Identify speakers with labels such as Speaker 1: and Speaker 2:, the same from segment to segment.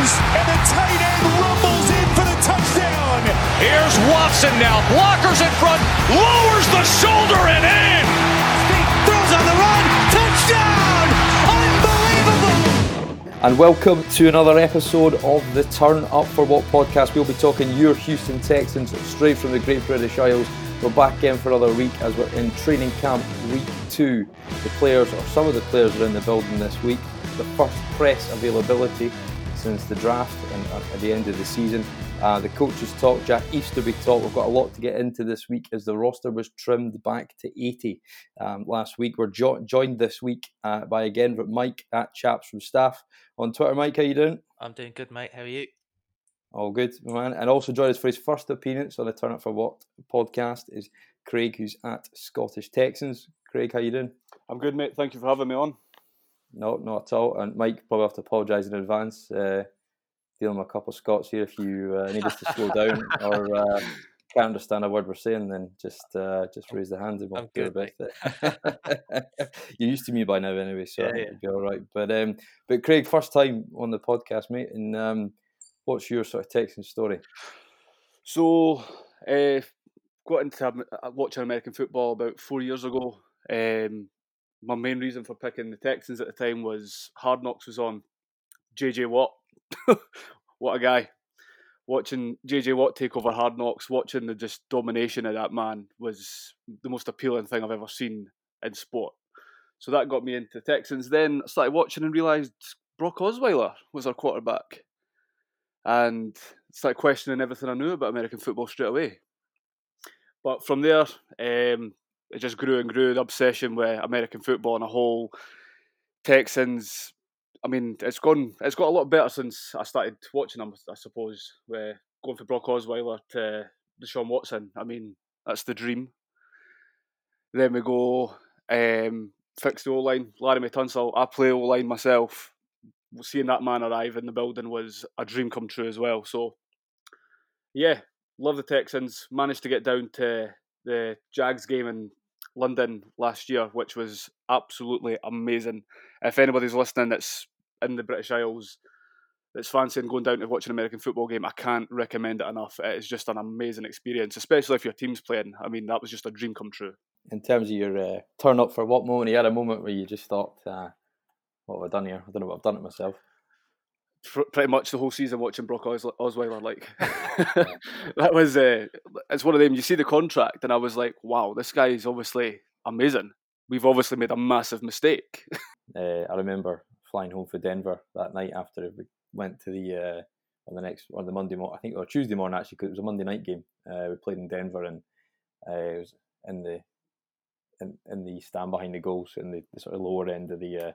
Speaker 1: Akins and the tight end rumbles in for the touchdown.
Speaker 2: Here's Watson now. Blockers in front. Lowers the shoulder and in.
Speaker 1: Throws on the run. Touchdown. Unbelievable.
Speaker 3: And welcome to another episode of the Turn Up for What podcast. We'll be talking your Houston Texans straight from the Great British Isles. We're back again for another week as we're in training camp week two. The players, or some of the players, are in the building this week. The first press availability since the draft and at the end of the season. Uh, the coaches talk, Jack Easterby talk. We've got a lot to get into this week as the roster was trimmed back to 80 um, last week. We're jo- joined this week uh, by again Mike at Chaps from Staff on Twitter. Mike, how you doing?
Speaker 4: I'm doing good, mate. How are you?
Speaker 3: All good, man. And also joined us for his first appearance on the Turn Up for What podcast is Craig, who's at Scottish Texans. Craig, how you doing?
Speaker 5: I'm good, mate. Thank you for having me on.
Speaker 3: No, not at all. And Mike, probably have to apologise in advance. Uh, dealing with a couple of Scots here. If you uh, need us to slow down or uh, can't understand a word we're saying, then just uh, just raise the hand and we'll
Speaker 4: I'm
Speaker 3: do our best. You're used to me by now, anyway, so
Speaker 4: Yeah, yeah.
Speaker 3: it'll be all right. But um, but Craig, first time on the podcast, mate, and um, what's your sort of Texan story?
Speaker 5: So, uh, got into watching American football about four years ago. Um, my main reason for picking the Texans at the time was Hard Knocks was on. JJ Watt, what a guy! Watching JJ Watt take over Hard Knocks, watching the just domination of that man was the most appealing thing I've ever seen in sport. So that got me into Texans. Then I started watching and realised Brock Osweiler was our quarterback. and started questioning everything I knew about American football straight away. But from there, um, it just grew and grew. The obsession with American football and a whole Texans. I mean, it's gone. It's got a lot better since I started watching them. I suppose, where going from Brock Osweiler to Deshaun Watson. I mean, that's the dream. Then we go um, fix the O line. Laremy Tunsil. I play O line myself seeing that man arrive in the building was a dream come true as well. So, yeah, love the Texans. Managed to get down to the Jags game in London last year, which was absolutely amazing. If anybody's listening that's in the British Isles, that's fancying going down to watch an American football game, I can't recommend it enough. It is just an amazing experience, especially if your team's playing. I mean, that was just a dream come true.
Speaker 3: In terms of your uh, turn up for what moment? You had a moment where you just thought, uh, "What have I done here? I don't know what I've done to myself."
Speaker 5: Pr- pretty much the whole season watching Brock Os- Osweiler. Like that was uh, it's one of them. You see the contract, and I was like, wow, this guy is obviously amazing. We've obviously made a massive mistake.
Speaker 3: uh, I remember flying home for Denver that night after we went to the uh, on the next on the Monday morning. I think or Tuesday morning actually because it was a Monday night game. Uh, we played in Denver and uh, it was in the in, in the stand behind the goals in the, the sort of lower end of the uh,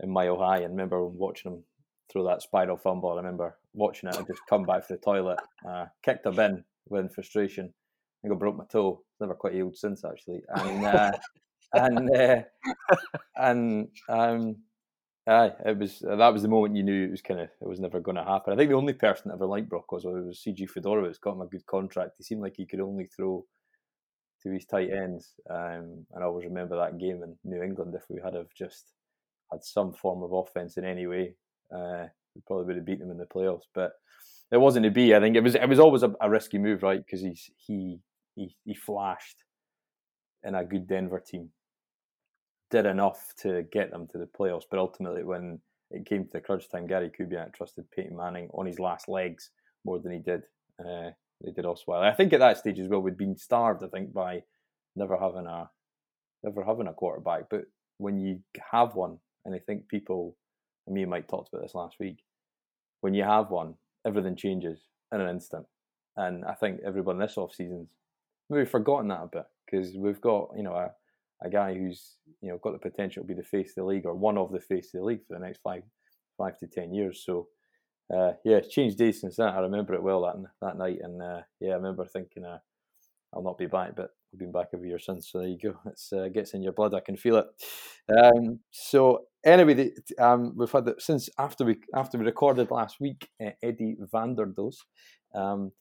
Speaker 3: in Mile High. And remember watching him throw that spiral fumble. I remember watching it. I just come back to the toilet, uh, kicked a bin with frustration. I think I broke my toe. Never quite healed since actually. And uh, and uh, and um, aye, it was uh, that was the moment you knew it was kind of it was never going to happen. I think the only person that ever liked Brock was was CG Fiedorowicz. Got him a good contract. He seemed like he could only throw to his tight ends. Um, and I always remember that game in New England. If we had have just had some form of offense in any way, uh, we probably would have beaten them in the playoffs. But it wasn't to be. I think it was. It was always a, a risky move, right? Because he's he he he flashed in a good Denver team, did enough to get them to the playoffs. But ultimately, when it came to the crunch time, Gary Kubiak trusted Peyton Manning on his last legs more than he did. Uh, they did Osweiler. I think at that stage as well, we'd been starved. I think by never having a never having a quarterback. But when you have one, and I think people, and me and Mike talked about this last week, when you have one, everything changes in an instant. And I think everyone this off season's maybe forgotten that a bit because we've got you know a, a guy who's you know got the potential to be the face of the league or one of the face of the league for the next five five to ten years. So uh, yeah, it's changed days since that. I remember it well that that night, and uh, yeah, I remember thinking, uh, "I'll not be back," but I've been back every year since. So there you go. It uh, gets in your blood. I can feel it. Um, so anyway, the, um, we've had that since after we after we recorded last week. Uh, Eddie Vanderdoes um,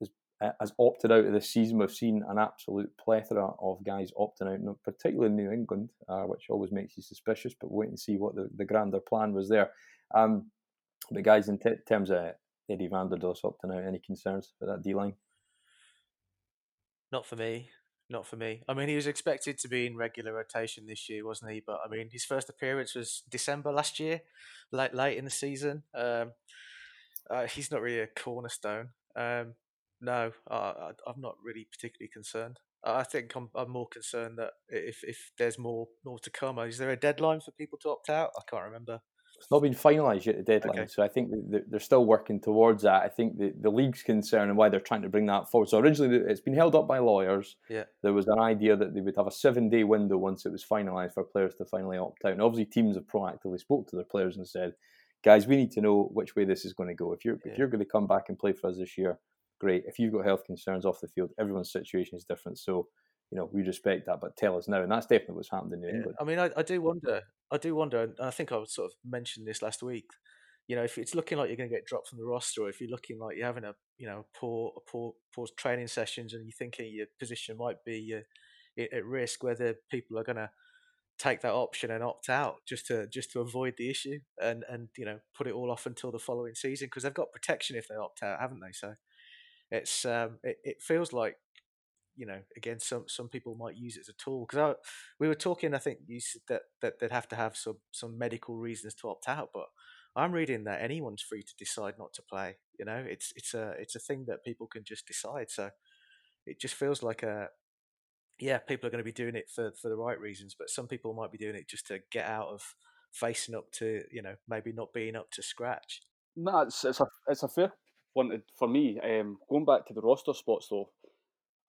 Speaker 3: has has opted out of this season. We've seen an absolute plethora of guys opting out, particularly in New England, uh, which always makes you suspicious. But wait and see what the, the grander plan was there. Um, but guys, in t- terms of Eddie Vanderdoes opting out, any concerns for that D line?
Speaker 4: Not for me. Not for me. I mean, he was expected to be in regular rotation this year, wasn't he? But I mean, his first appearance was December last year, late late in the season. Um, uh, he's not really a cornerstone. Um, no, I, am not really particularly concerned. I think I'm, I'm, more concerned that if if there's more more to come, is there a deadline for people to opt out? I can't remember.
Speaker 3: It's not been finalised yet, the deadline. Okay. So I think they're still working towards that. I think the, the league's concern and why they're trying to bring that forward. So originally, it's been held up by lawyers.
Speaker 4: Yeah.
Speaker 3: There was an idea that they would have a seven day window once it was finalised for players to finally opt out. And obviously, teams have proactively spoke to their players and said, guys, we need to know which way this is going to go. If you're yeah. if you're going to come back and play for us this year, great. If you've got health concerns off the field, everyone's situation is different. So you know, we respect that, but tell us now. And that's definitely what's happened in New England.
Speaker 4: I mean, I, I, do wonder, I do wonder, and I think I was sort of mentioned this last week. You know, if it's looking like you're going to get dropped from the roster, or if you're looking like you're having a, you know, poor, poor, poor training sessions, and you're thinking your position might be uh, at risk, whether people are going to take that option and opt out just to just to avoid the issue and and you know put it all off until the following season because they've got protection if they opt out, haven't they? So it's um, it, it feels like you know, again, some some people might use it as a tool because we were talking. I think you said that that they'd have to have some some medical reasons to opt out, but I'm reading that anyone's free to decide not to play. You know, it's it's a it's a thing that people can just decide. So it just feels like a yeah, people are going to be doing it for for the right reasons, but some people might be doing it just to get out of facing up to you know maybe not being up to scratch.
Speaker 5: No, it's it's a it's a fair one for me. Um, going back to the roster spots though,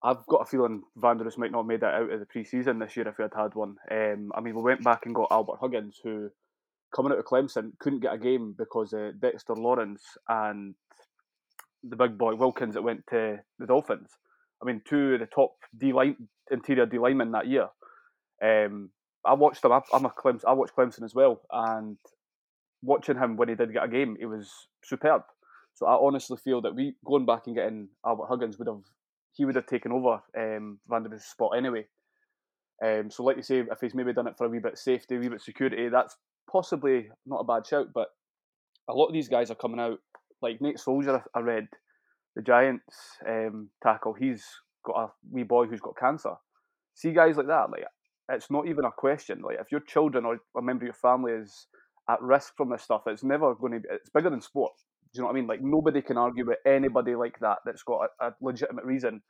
Speaker 5: I've got a feeling Vanderdoes might not have made that out of the pre-season this year if we had had one. Um, I mean, we went back and got Albert Huggins, who coming out of Clemson couldn't get a game because uh, Dexter Lawrence and the big boy Wilkins that went to the Dolphins. I mean, two of the top D line interior D linemen that year. Um, I watched them. I'm a Clemson. I watched Clemson as well, and watching him when he did get a game, he was superb. So I honestly feel that we going back and getting Albert Huggins would have he would have taken over um, spot anyway. Um, so, like you say, if he's maybe done it for a wee bit of safety, a wee bit of security, that's possibly not a bad shout. But a lot of these guys are coming out, like Nate Solder, I read, the Giants um, tackle, he's got a wee boy who's got cancer. See guys like that, like it's not even a question. Like if your children or a member of your family is at risk from this stuff, it's never going to be. It's bigger than sport you know what I mean? Like nobody can argue with anybody like that that's got a, a legitimate reason.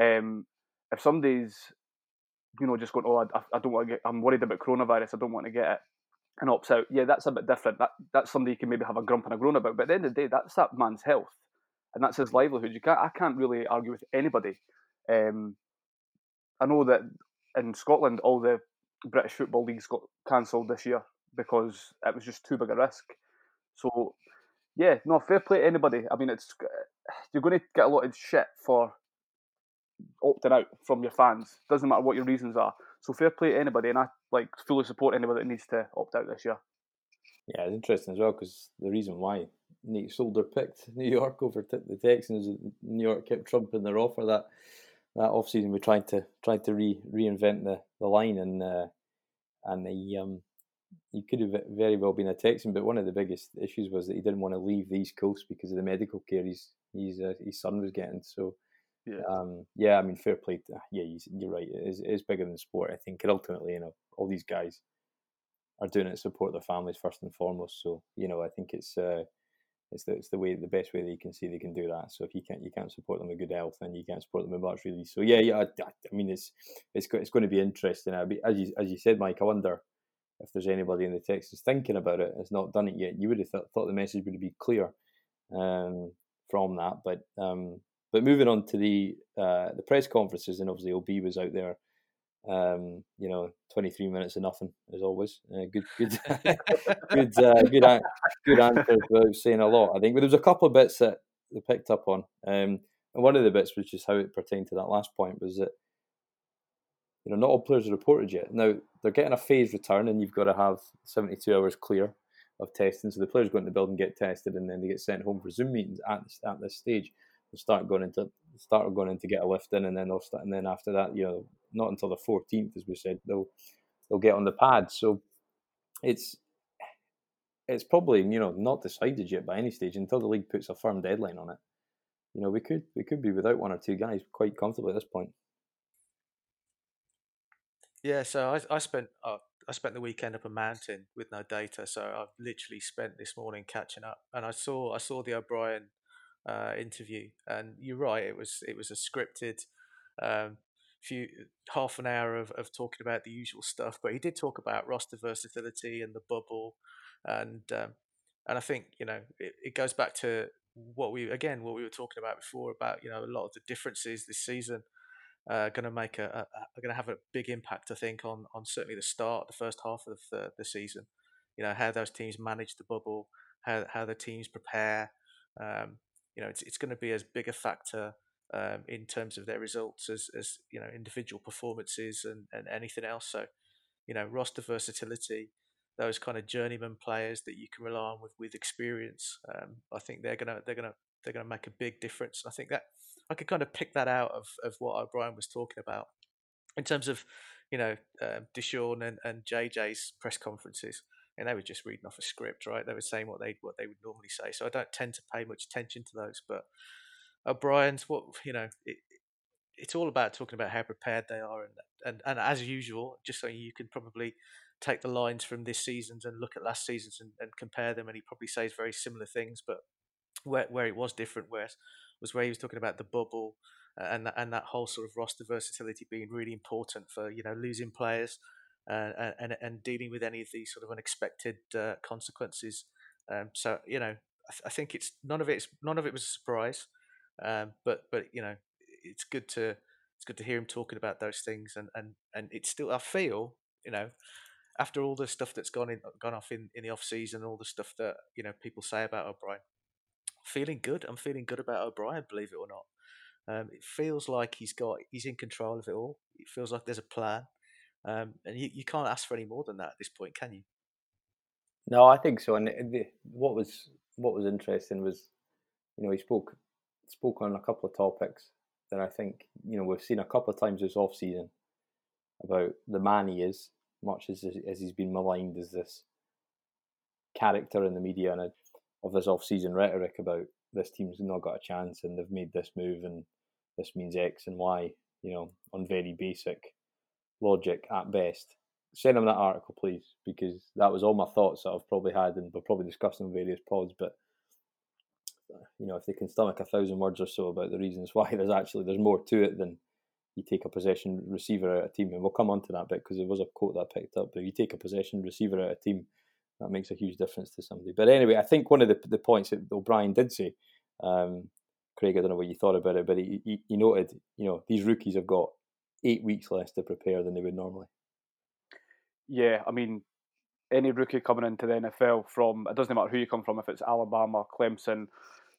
Speaker 5: Um, if somebody's, you know, just going, oh, I, I don't want to get, I'm worried about coronavirus, I don't want to get it, and opts out, yeah, that's a bit different. That that's somebody you can maybe have a grump and a groan about. But at the end of the day, that's that man's health, and that's his livelihood. You can't, I can't really argue with anybody. Um, I know that in Scotland, all the British football leagues got cancelled this year because it was just too big a risk. So yeah, no, fair play to anybody. I mean, it's you're going to get a lot of shit for opting out from your fans. Doesn't matter what your reasons are. So fair play to anybody, and I like fully support anybody that needs to opt out this year.
Speaker 3: Yeah, it's interesting as well because the reason why Nate Solder picked New York over the Texans, New York kept trumping their offer that that off season. We tried to tried to re reinvent the, the line and uh, and the um he could have very well been a Texan, but one of the biggest issues was that he didn't want to leave the East Coast because of the medical care his his, uh, his son was getting. So, yeah, um, yeah I mean, fair play. To, yeah, you're right. It is, it is bigger than sport, I think. And ultimately, you know, all these guys are doing it to support their families first and foremost. So, you know, I think it's uh, it's the, it's the way the best way that you can see they can do that. So if you can't you can't support them with good health, then you can't support them with much really. So yeah, yeah. I, I mean, it's it's it's going to be interesting. I as you as you said, Mike. I wonder if there's anybody in the text who's thinking about it, has not done it yet, you would have th- thought the message would be clear um, from that. But um, but moving on to the uh, the press conferences, and obviously OB was out there. Um, you know, 23 minutes of nothing as always. Uh, good, good, good, uh, good, an- good answers without saying a lot. I think, but there was a couple of bits that they picked up on, um, and one of the bits, which is how it pertained to that last point, was that you know, not all players are reported yet. Now they're getting a phased return, and you've got to have 72 hours clear of testing. So the players go into the building, get tested, and then they get sent home for Zoom meetings at this, at this stage. They start going into start going in to get a lift in, and then they'll start, and then after that, you know, not until the 14th, as we said, they'll they'll get on the pad. So it's it's probably you know not decided yet by any stage until the league puts a firm deadline on it. You know, we could we could be without one or two guys quite comfortably at this point.
Speaker 4: Yeah, so I I spent uh, I spent the weekend up a mountain with no data, so I've literally spent this morning catching up. And I saw I saw the O'Brien uh, interview, and you're right, it was it was a scripted um, few half an hour of, of talking about the usual stuff, but he did talk about roster versatility and the bubble, and um, and I think you know it, it goes back to what we again what we were talking about before about you know a lot of the differences this season uh, going to make a, a, going to have a big impact. I think on on certainly the start, the first half of the, the season. You know how those teams manage the bubble, how how the teams prepare. Um, you know, it's it's going to be as big a factor um, in terms of their results as as you know individual performances and and anything else. So, you know, roster versatility. Those kind of journeyman players that you can rely on with, with experience, um, I think they're gonna they're gonna they're gonna make a big difference. I think that I could kind of pick that out of, of what O'Brien was talking about in terms of, you know, um, Deshaun and, and JJ's press conferences. And they were just reading off a script, right? They were saying what they what they would normally say. So I don't tend to pay much attention to those. But O'Brien's, what you know, it, it's all about talking about how prepared they are, and and and as usual, just so you can probably take the lines from this season's and look at last season's and, and compare them, and he probably says very similar things, but where where it was different, whereas was where he was talking about the bubble uh, and that, and that whole sort of roster versatility being really important for you know losing players uh, and and dealing with any of these sort of unexpected uh, consequences. Um, so you know, I, th- I, think it's none of it's none of it was a surprise, um, but but you know, it's good to it's good to hear him talking about those things, and and and it's still I feel you know after all the stuff that's gone in gone off in, in the off season, all the stuff that you know people say about O'Brien, feeling good. I'm feeling good about O'Brien, believe it or not. Um, it feels like he's got he's in control of it all. It feels like there's a plan, um, and you, you can't ask for any more than that at this point, can you?
Speaker 3: No, I think so. And the, what was what was interesting was, you know, he spoke spoke on a couple of topics that I think you know we've seen a couple of times this off season about the man he is, much as as he's been maligned as this character in the media, and of this off-season rhetoric about this team's not got a chance and they've made this move and this means X and Y, you know, on very basic logic at best. Send them that article, please, because that was all my thoughts that I've probably had and we'll probably discuss in various pods. But you know, if they can stomach a thousand words or so about the reasons why, there's actually there's more to it than you take a possession receiver out of a team, and we'll come on to that bit because there was a quote that I picked up. But you take a possession receiver out of a team that makes a huge difference to somebody. But anyway, I think one of the, the points that O'Brien did say, um, Craig, I don't know what you thought about it, but he, he, he noted, you know, these rookies have got eight weeks less to prepare than they would normally.
Speaker 5: Yeah, I mean, any rookie coming into the NFL from, it doesn't matter who you come from, if it's Alabama, Clemson,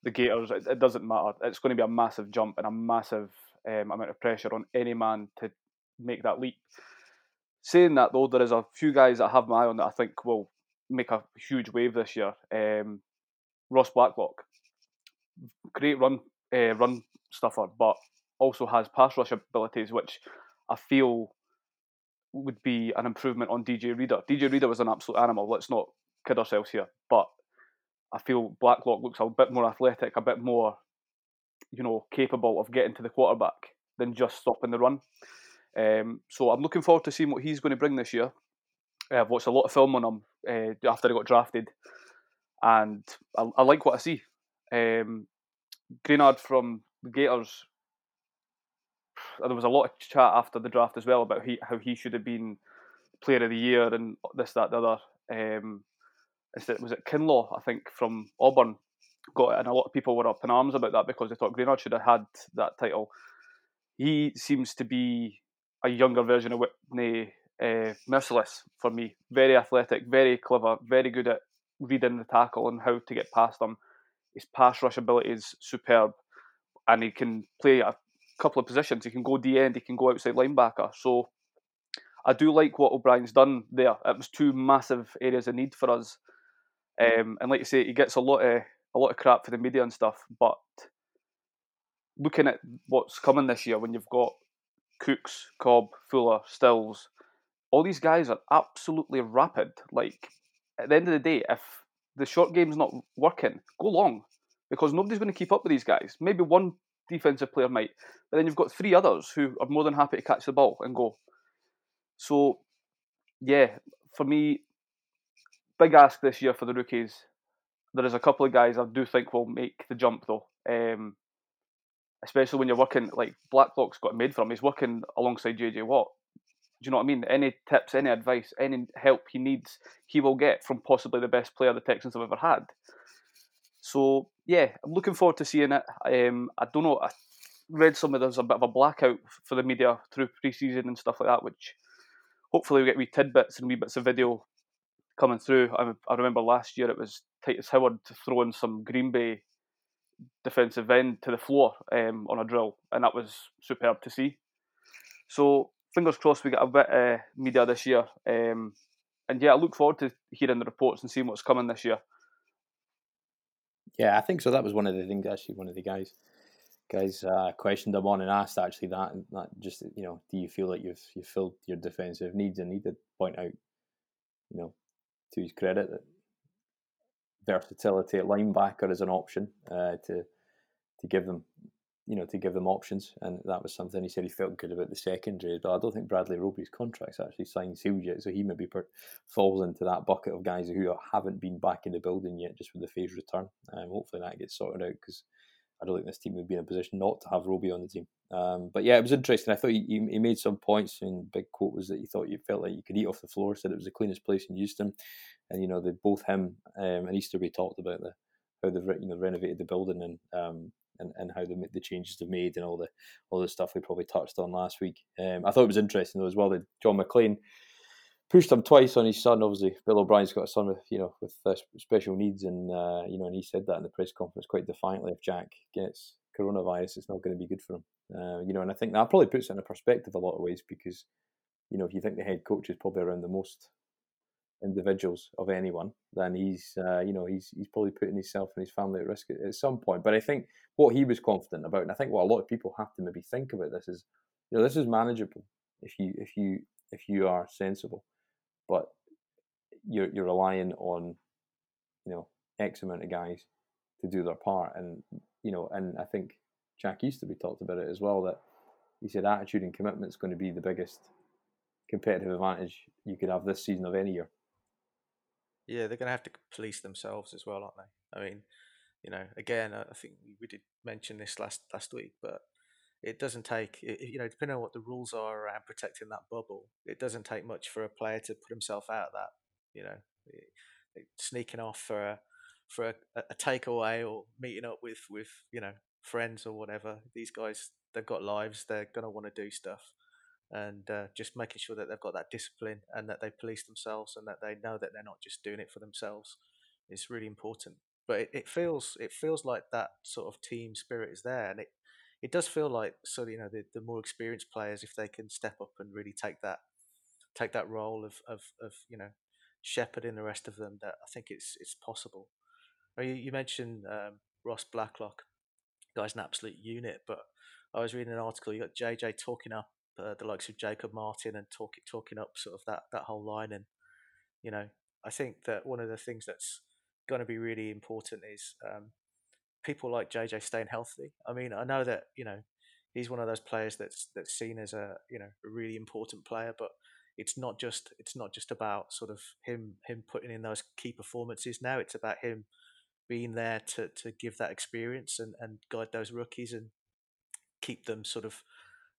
Speaker 5: the Gators, it, it doesn't matter. It's going to be a massive jump and a massive um, amount of pressure on any man to make that leap. Saying that though, there is a few guys that I have my eye on that I think will make a huge wave this year. Um, Ross Blacklock, great run uh, run stuffer, but also has pass rush abilities, which I feel would be an improvement on DJ Reader. DJ Reader was an absolute animal. Let's not kid ourselves here, but I feel Blacklock looks a bit more athletic, a bit more, you know, capable of getting to the quarterback than just stopping the run. Um, so I'm looking forward to seeing what he's going to bring this year. Uh, I've watched a lot of film on him uh, after he got drafted, and I, I like what I see. Um, Greenard from the Gators. There was a lot of chat after the draft as well about he, how he should have been Player of the Year and this, that, the other. Um, was it Kinlaw, I think, from Auburn got it, and a lot of people were up in arms about that because they thought Greenard should have had that title. He seems to be a younger version of Whitney uh, Mercilus for me. Very athletic, very clever, very good at reading the tackle and how to get past them. His pass rush ability is superb, and he can play a couple of positions. He can go D end, he can go outside linebacker. So I do like what O'Brien's done there. It was two massive areas of need for us, um, and like you say, he gets a lot of a lot of crap for the media and stuff, but looking at what's coming this year, when you've got Cooks, Cobb, Fuller, Stills, all these guys are absolutely rapid. Like at the end of the day, if the short game's not working, go long because nobody's going to keep up with these guys. Maybe one defensive player might, but then you've got three others who are more than happy to catch the ball and go. So, yeah, for me, big ask this year for the rookies. There is a couple of guys I do think will make the jump though. Um, especially when you're working like Blacklock's got made from. He's working alongside JJ Watt. Do you know what I mean? Any tips, any advice, any help he needs, he will get from possibly the best player the Texans have ever had. So yeah, I'm looking forward to seeing it. Um, I don't know. I read some of there's a bit of a blackout for the media through preseason and stuff like that, which hopefully we get wee tidbits and wee bits of video coming through. I, I remember last year it was Tytus Howard throwing some Green Bay defensive end to the floor um, on a drill, and that was superb to see. So fingers crossed we get a bit of media this year. Um, and yeah, I look forward to hearing the reports and seeing what's coming this year.
Speaker 3: Yeah, I think so. That was one of the things. Actually, one of the guys guys uh, questioned him on and asked actually that, and that just you know, do you feel like you've you filled your defensive needs? And he did point out, you know, to his credit that versatility at linebacker is an option uh, to to give them you know to give them options and that was something he said he felt good about the secondary but I don't think Bradley Roby's contract's actually signed sealed yet so he maybe per- falls into that bucket of guys who haven't been back in the building yet just with the phase return um, hopefully that gets sorted out because I don't think this team would be in a position not to have Roby on the team. Um, but yeah, it was interesting. I thought he, he made some points, and big quote was that he thought you felt like you could eat off the floor. Said it was the cleanest place in Houston, and you know, they both him um, and Easterby talked about the how they've you know renovated the building and um, and, and how the the changes they've made and all the all the stuff we probably touched on last week. Um, I thought it was interesting though as well that John McClain pushed him twice on his son. Obviously, Bill O'Brien's got a son with you know with uh, special needs, and uh, you know, and he said that in the press conference quite defiantly. If Jack gets coronavirus, it's not going to be good for him. Uh, you know, and I think that probably puts it in a perspective a lot of ways because you know if you think the head coach is probably around the most individuals of anyone, then he's uh, you know he's he's probably putting himself and his family at risk at, at, some point. But I think what he was confident about, and I think what a lot of people have to maybe think about this is, you know, this is manageable if you if you if you are sensible, but you're you're relying on you know X amount of guys to do their part, and you know, and I think Jack Easterby talked about it as well that he said attitude and commitment is going to be the biggest competitive advantage you could have this season of any year.
Speaker 4: Yeah, they're going to have to police themselves as well, aren't they? I mean, you know, again, I think we did mention this last last week, but it doesn't take, you know, depending on what the rules are around protecting that bubble, it doesn't take much for a player to put himself out of that. You know, sneaking off for a for a, a takeaway or meeting up with with you know friends or whatever. These guys, they've got lives. They're gonna want to do stuff and uh, just making sure that they've got that discipline and that they police themselves and that they know that they're not just doing it for themselves is really important. But it, it feels it feels like that sort of team spirit is there, and it it does feel like so you know the, the more experienced players if they can step up and really take that take that role of of, of you know shepherding the rest of them that I think it's it's possible. You, you mentioned um, Ross Blacklock, guy's an absolute unit, but I was reading an article. You got JJ talking up uh, the likes of Jacob Martin and talking talking up sort of that that whole line. And you know, I think that one of the things that's going to be really important is um, people like JJ staying healthy. I mean, I know that you know he's one of those players that's that's seen as a you know a really important player, but it's not just it's not just about sort of him him putting in those key performances. Now it's about him being there to to give that experience and and guide those rookies and keep them sort of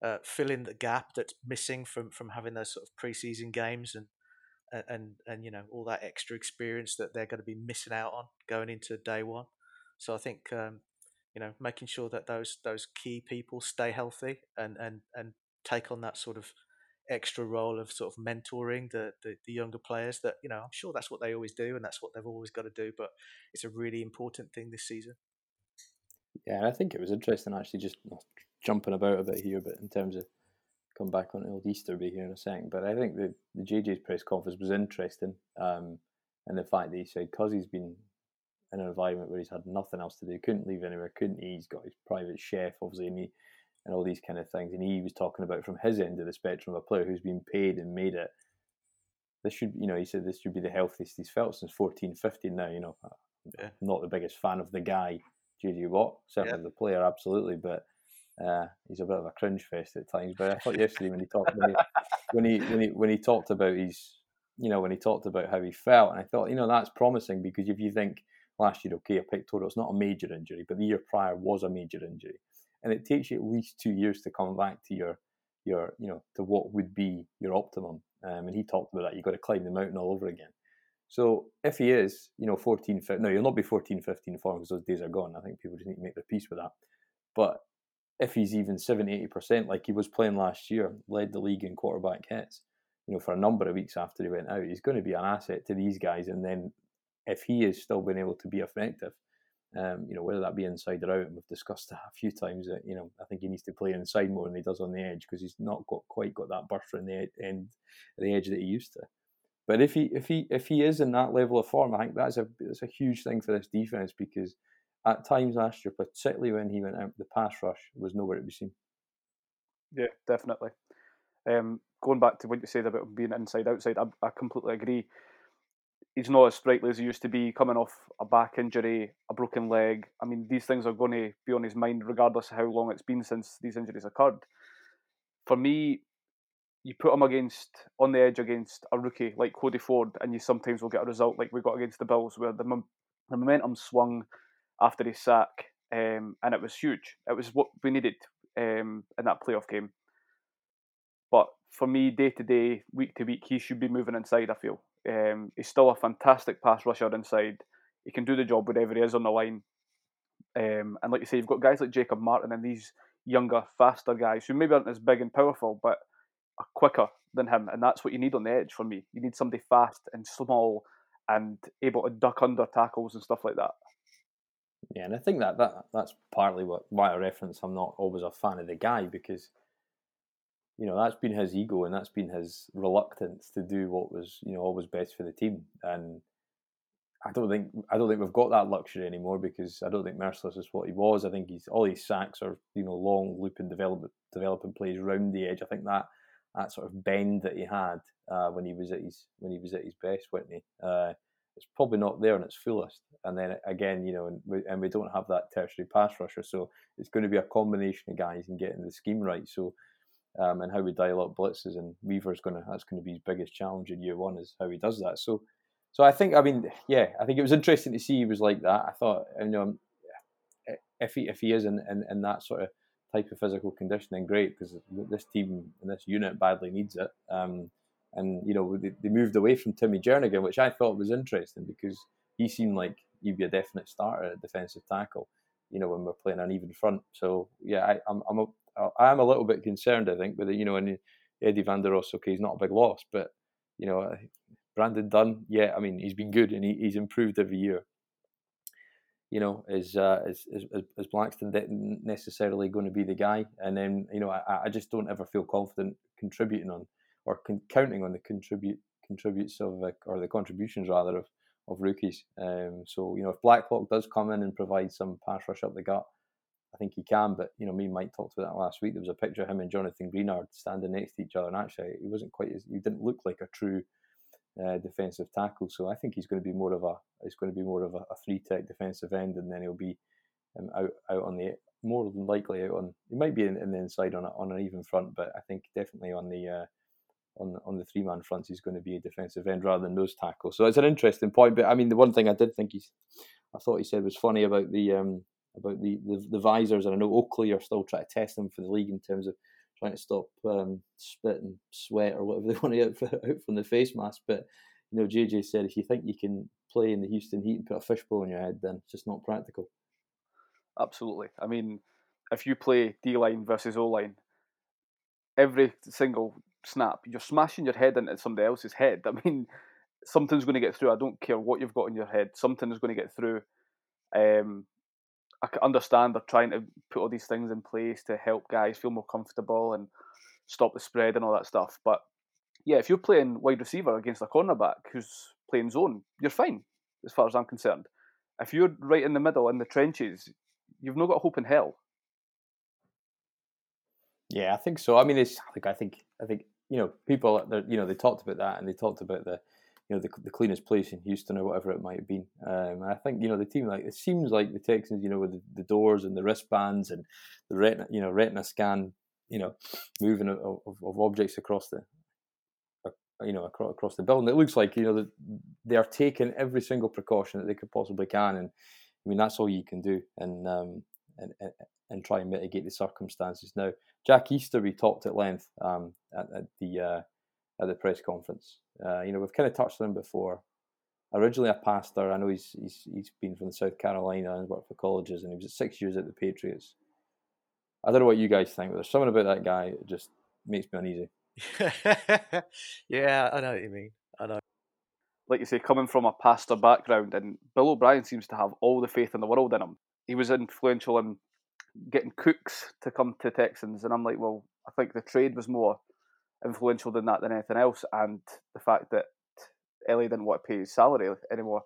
Speaker 4: uh, fill in the gap that's missing from from having those sort of preseason games and and and you know all that extra experience that they're going to be missing out on going into day one. So I think um, you know making sure that those those key people stay healthy and and and take on that sort of extra role of sort of mentoring the, the, the younger players that you know I'm sure that's what they always do and that's what they've always got to do but it's a really important thing this season
Speaker 3: yeah I think it was interesting actually just jumping about a bit here, but in terms of come back on old Easterby here in a second. But I think the the JJ's press conference was interesting, um, and the fact that he said because he's been in an environment where he's had nothing else to do, couldn't leave anywhere, couldn't eat. He's got his private chef, obviously, and, he, and all these kind of things. And he was talking about from his end of the spectrum, a player who's been paid and made it. This should, you know, he said this should be the healthiest he's felt since 14, 15 now. You know, yeah. not the biggest fan of the guy, JJ Watt, certainly yeah. the player, absolutely, but uh, he's a bit of a cringe fest at times. But I thought yesterday when he talked when he, when he when he when he talked about his you know when he talked about how he felt, and I thought you know that's promising because if you think last year, okay, a pectoral, it's not a major injury, but the year prior was a major injury, and it takes you at least two years to come back to your your you know to what would be your optimum. Um, and he talked about that. You've got to climb the mountain all over again. So if he is, you know, 14, 15, no, you'll not be 14, 15 form because those days are gone. I think people just need to make their peace with that. But if he's even 70, 80%, like he was playing last year, led the league in quarterback hits, you know, for a number of weeks after he went out, he's going to be an asset to these guys. And then if he is still being able to be effective, um, you know, whether that be inside or out, and we've discussed that a few times, that, you know, I think he needs to play inside more than he does on the edge because he's not got quite got that burst on the end, the edge that he used to. But if he if he if he is in that level of form, I think that's a that's a huge thing for this defense because at times last year, particularly when he went out, the pass rush was nowhere to be seen.
Speaker 5: Yeah, definitely. Um, going back to what you said about being inside outside, I, I completely agree. He's not as sprightly as he used to be, coming off a back injury, a broken leg. I mean, these things are going to be on his mind regardless of how long it's been since these injuries occurred. For me, you put him against on the edge against a rookie like Cody Ford, and you sometimes will get a result like we got against the Bills, where the, the momentum swung after his sack, um, and it was huge. It was what we needed um, in that playoff game. But for me, day to day, week to week, he should be moving inside. I feel um, he's still a fantastic pass rusher inside. He can do the job wherever he is on the line. Um, and like you say, you've got guys like Jacob Martin and these younger, faster guys who maybe aren't as big and powerful, but are quicker than him. And that's what you need on the edge for me. You need somebody fast and small and able to duck under tackles and stuff like that.
Speaker 3: Yeah, and I think that, that that's partly what why I reference I'm not always a fan of the guy because you know that's been his ego and that's been his reluctance to do what was you know always best for the team and I don't think I don't think we've got that luxury anymore because I don't think Mercilus is what he was. I think he's all these sacks are you know long looping development developing plays round the edge. I think that that sort of bend that he had uh, when he was at his when he was at his best, Whitney. Uh, it's probably not there in its fullest. And then again, you know, and we, and we don't have that tertiary pass rusher, so it's going to be a combination of guys and getting the scheme right. So, um, and how we dial up blitzes, and Weaver's going to that's going to be his biggest challenge in year one is how he does that. So, so I think, I mean, yeah, I think it was interesting to see he was like that. I thought, you know, if he if he is in, in, in that sort of type of physical conditioning, great because this team and this unit badly needs it. Um, and you know they, they moved away from Timmy Jernigan, which I thought was interesting because he seemed like he'd be a definite starter at defensive tackle. You know when we're playing an even front. So yeah, I, I'm I'm a, I'm a little bit concerned. I think with you know, and Eddie Vanderdoes, okay, he's not a big loss, but you know, Brandon Dunn, yeah, I mean, he's been good and he, he's improved every year. You know, is uh, is, is is Blacklock necessarily going to be the guy? And then you know, I, I just don't ever feel confident contributing on or con- counting on the contribute contributes of uh, or the contributions rather of of rookies. Um, so you know if Blacklock does come in and provide some pass rush up the gut, I think he can. But you know me and Mike talked about that last week. There was a picture of him and Jonathan Greenard standing next to each other, and actually he wasn't quite as he didn't look like a true uh, defensive tackle. So I think he's going to be more of a he's going to be more of a, a three tech defensive end, and then he'll be um, out out on the more than likely out on he might be in, in the inside on a, on an even front, but I think definitely on the uh, on on the three man fronts, he's going to be a defensive end rather than nose tackle. So it's an interesting point. But I mean, the one thing I did think he's, I thought he said was funny about the um about the the, the visors, and I know Oakley are still trying to test them for the league in terms of trying to stop um, spit and sweat or whatever they want to get out, out from the face mask. But you know, JJ said if you think you can play in the Houston Heat and put a fishbowl on your head, then it's just not practical.
Speaker 5: Absolutely. I mean, if you play D line versus O line, every single snap, you're smashing your head into somebody else's head. I mean, something's going to get through. I don't care what you've got in your head. Something is going to get through. Um, I can understand they're trying to put all these things in place to help guys feel more comfortable and stop the spread and all that stuff. But yeah, if you're playing wide receiver against a cornerback who's playing zone, you're fine as far as I'm concerned. if you're right in the middle in the trenches, you've not got hope in hell.
Speaker 3: Yeah, I think so. I mean, it's like I think I think you know people you know they talked about that and they talked about the you know the, the cleanest place in Houston or whatever it might have been. Um, and I think you know the team like it seems like the Texans you know with the, the doors and the wristbands and the retina you know retina scan you know moving of, of, of objects across the you know across, across the building. It looks like you know they are taking every single precaution that they could possibly can, and I mean that's all you can do, and um, and, and, and try and mitigate the circumstances. Now, Jack Easterby talked at length um, at, at, the uh, at the press conference. Uh, you know, we've kind of touched on him before. Originally a pastor, I know he's he's he's been from South Carolina and worked for colleges, and he was six years at the Patriots. I don't know what you guys think, but there's something about that guy that just makes me uneasy.
Speaker 4: yeah, I know what you mean. I know.
Speaker 5: Like you say, coming from a pastor background, and Bill O'Brien seems to have all the faith in the world in him. He was influential in getting Cooks to come to Texans, and I'm like, well, I think the trade was more influential than that than anything else, and the fact that Ellie didn't want to pay his salary anymore.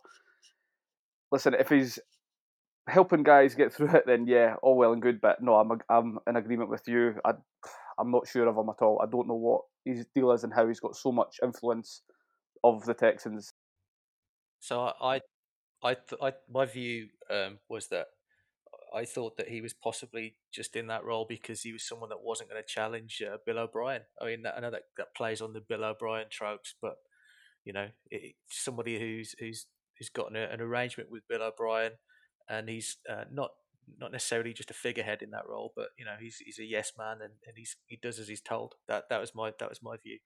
Speaker 5: Listen, if he's helping guys get through it, then yeah, all well and good. But no, I'm I'm in agreement with you. I I'm not sure of him at all. I don't know what his deal is and how he's got so much influence of the Texans.
Speaker 4: So I, I, I, my view um, was that I thought that he was possibly just in that role because he was someone that wasn't going to challenge uh, Bill O'Brien. I mean, I know that, that plays on the Bill O'Brien tropes, but you know, it, somebody who's who's who's got an, an, arrangement with Bill O'Brien, and he's uh, not not necessarily just a figurehead in that role, but you know, he's he's a yes man and, and he's he does as he's told. That that was my that was my view.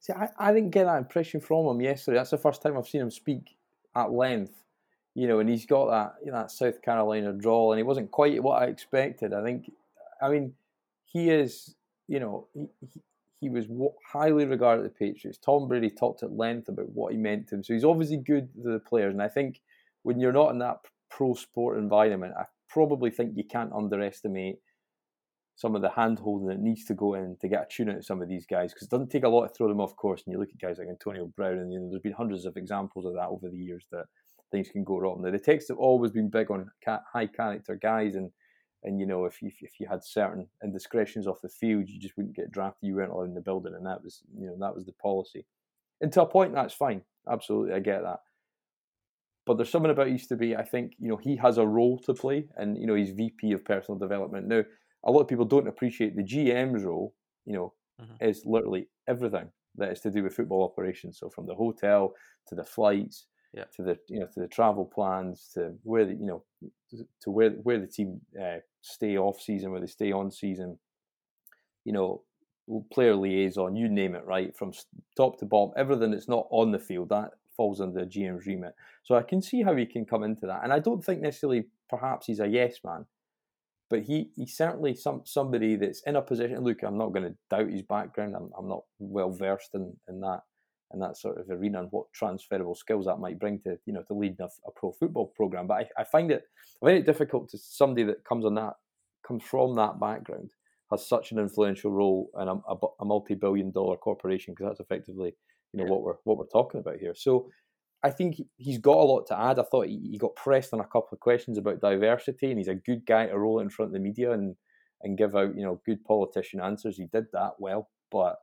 Speaker 3: See, I, I didn't get that impression from him yesterday. That's the first time I've seen him speak at length. You know, and he's got that you know, that South Carolina drawl, and he wasn't quite what I expected. I think, I mean, he is. You know, he, he, was highly regarded at the Patriots. Tom Brady talked at length about what he meant to him, so he's obviously good to the players. And I think when you're not in that pro sport environment, I probably think you can't underestimate some of the hand holding that needs to go in to get a tune out of some of these guys because it doesn't take a lot to throw them off course. And you look at guys like Antonio Brown, and you know, there's been hundreds of examples of that over the years that things can go wrong. Now, the Texans have always been big on high character guys, and and you know if you, if you had certain indiscretions off the field, you just wouldn't get drafted. You weren't allowed in the building, and that was you know that was the policy. And to a point, that's fine. Absolutely, I get that. But there's something about Easterby. I think you know he has a role to play, and you know he's VP of personal development. Now, a lot of people don't appreciate the GM's role. You know, mm-hmm. is literally everything that is to do with football operations. So from the hotel to the flights, yeah. to the you know to the travel plans, to where the you know to where where the team uh, stay off season, where they stay on season. You know, player liaison, you name it, right from top to bottom, everything that's not on the field that falls under the GM's remit. So I can see how he can come into that, and I don't think necessarily perhaps he's a yes man, but he he's certainly some somebody that's in a position. Look, I'm not going to doubt his background. I'm, I'm not well versed in, in that in that sort of arena and what transferable skills that might bring to you know to lead a, a pro football program. But I, I find it very difficult to somebody that comes on that comes from that background has such an influential role in a, a, a multi-billion dollar corporation because that's effectively you know yeah. what we're what we're talking about here. So I think he's got a lot to add. I thought he, got pressed on a couple of questions about diversity, and he's a good guy to roll in front of the media and and give out you know good politician answers. He did that well, but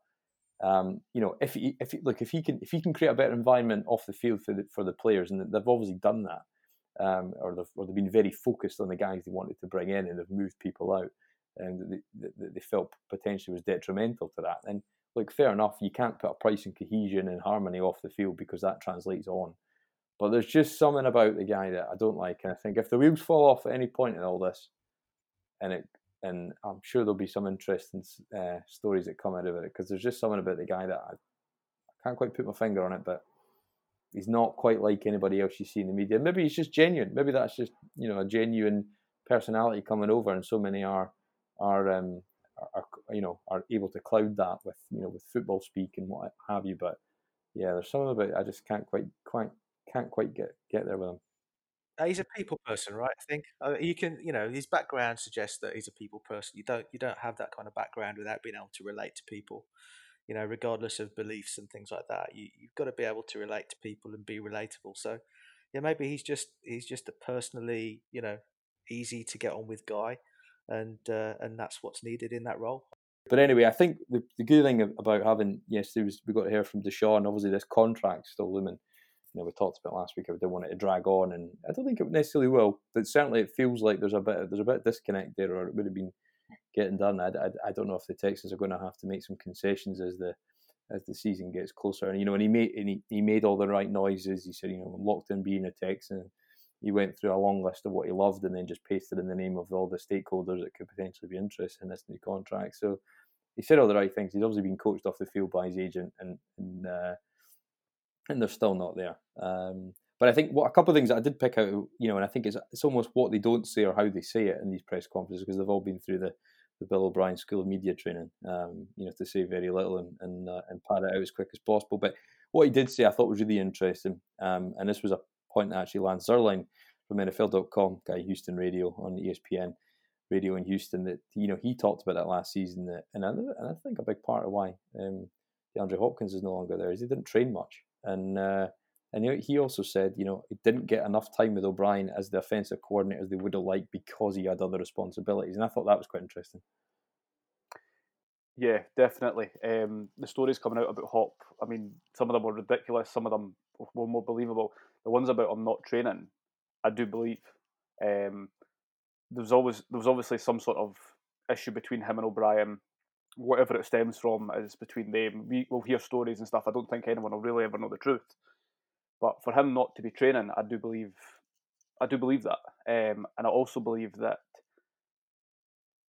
Speaker 3: um, you know if he, if he, look if he can if he can create a better environment off the field for the for the players, and they've obviously done that, um, or they've or they've been very focused on the guys they wanted to bring in, and they've moved people out, and they, they, they felt potentially was detrimental to that. And like fair enough, you can't put a price in cohesion and harmony off the field because that translates on. But there's just something about the guy that I don't like, and I think if the wheels fall off at any point in all this, and it and I'm sure there'll be some interesting uh, stories that come out of it because there's just something about the guy that I, I can't quite put my finger on it, but he's not quite like anybody else you see in the media. Maybe he's just genuine. Maybe that's just you know a genuine personality coming over, and so many are are um, are, you know are able to cloud that with you know with football speak and what have you. But yeah, there's something about it, I just can't quite quite can't quite get get there with him.
Speaker 4: Uh, he's a people person, right? I think uh, you can, you know, his background suggests that he's a people person. You don't, you don't have that kind of background without being able to relate to people, you know, regardless of beliefs and things like that. You, you've got to be able to relate to people and be relatable. So, yeah, maybe he's just he's just a personally, you know, easy to get on with guy, and uh, and that's what's needed in that role.
Speaker 3: But anyway, I think the, the good thing about having yes, there was we got to hear from Deshaun. Obviously, this contract still looming. You know, we talked about last week. I didn't want it to drag on, and I don't think it necessarily will. But certainly, it feels like there's a bit there's a bit of disconnect there, or it would have been getting done. I, I, I don't know if the Texans are going to have to make some concessions as the as the season gets closer. And you know, and he made and he, he made all the right noises. He said, you know, I'm locked in being a Texan. He went through a long list of what he loved, and then just pasted in the name of all the stakeholders that could potentially be interested in this new contract. So he said all the right things. He's obviously been coached off the field by his agent, and and, uh, and they're still not there. Um, but I think what a couple of things I did pick out, you know, and I think it's it's almost what they don't say or how they say it in these press conferences because they've all been through the the Bill O'Brien School of Media training, um, you know, to say very little and and, uh, and pad it out as quick as possible. But what he did say, I thought was really interesting, um, and this was a point that actually Lance Zierlein from NFL.com, guy Houston Radio on ESPN radio in Houston that you know he talked about that last season that and I, and I think a big part of why um, DeAndre Hopkins is no longer there is he didn't train much and uh, and he also said you know he didn't get enough time with O'Brien as the offensive coordinator as they would have liked because he had other responsibilities and I thought that was quite interesting.
Speaker 5: Yeah, definitely. Um, the stories coming out about Hop, I mean, some of them were ridiculous, some of them were more believable. The ones about him not training, I do believe. Um, there was always there was obviously some sort of issue between him and O'Brien. Whatever it stems from is between them. We will hear stories and stuff. I don't think anyone will really ever know the truth. But for him not to be training, I do believe, I do believe that, um, and I also believe that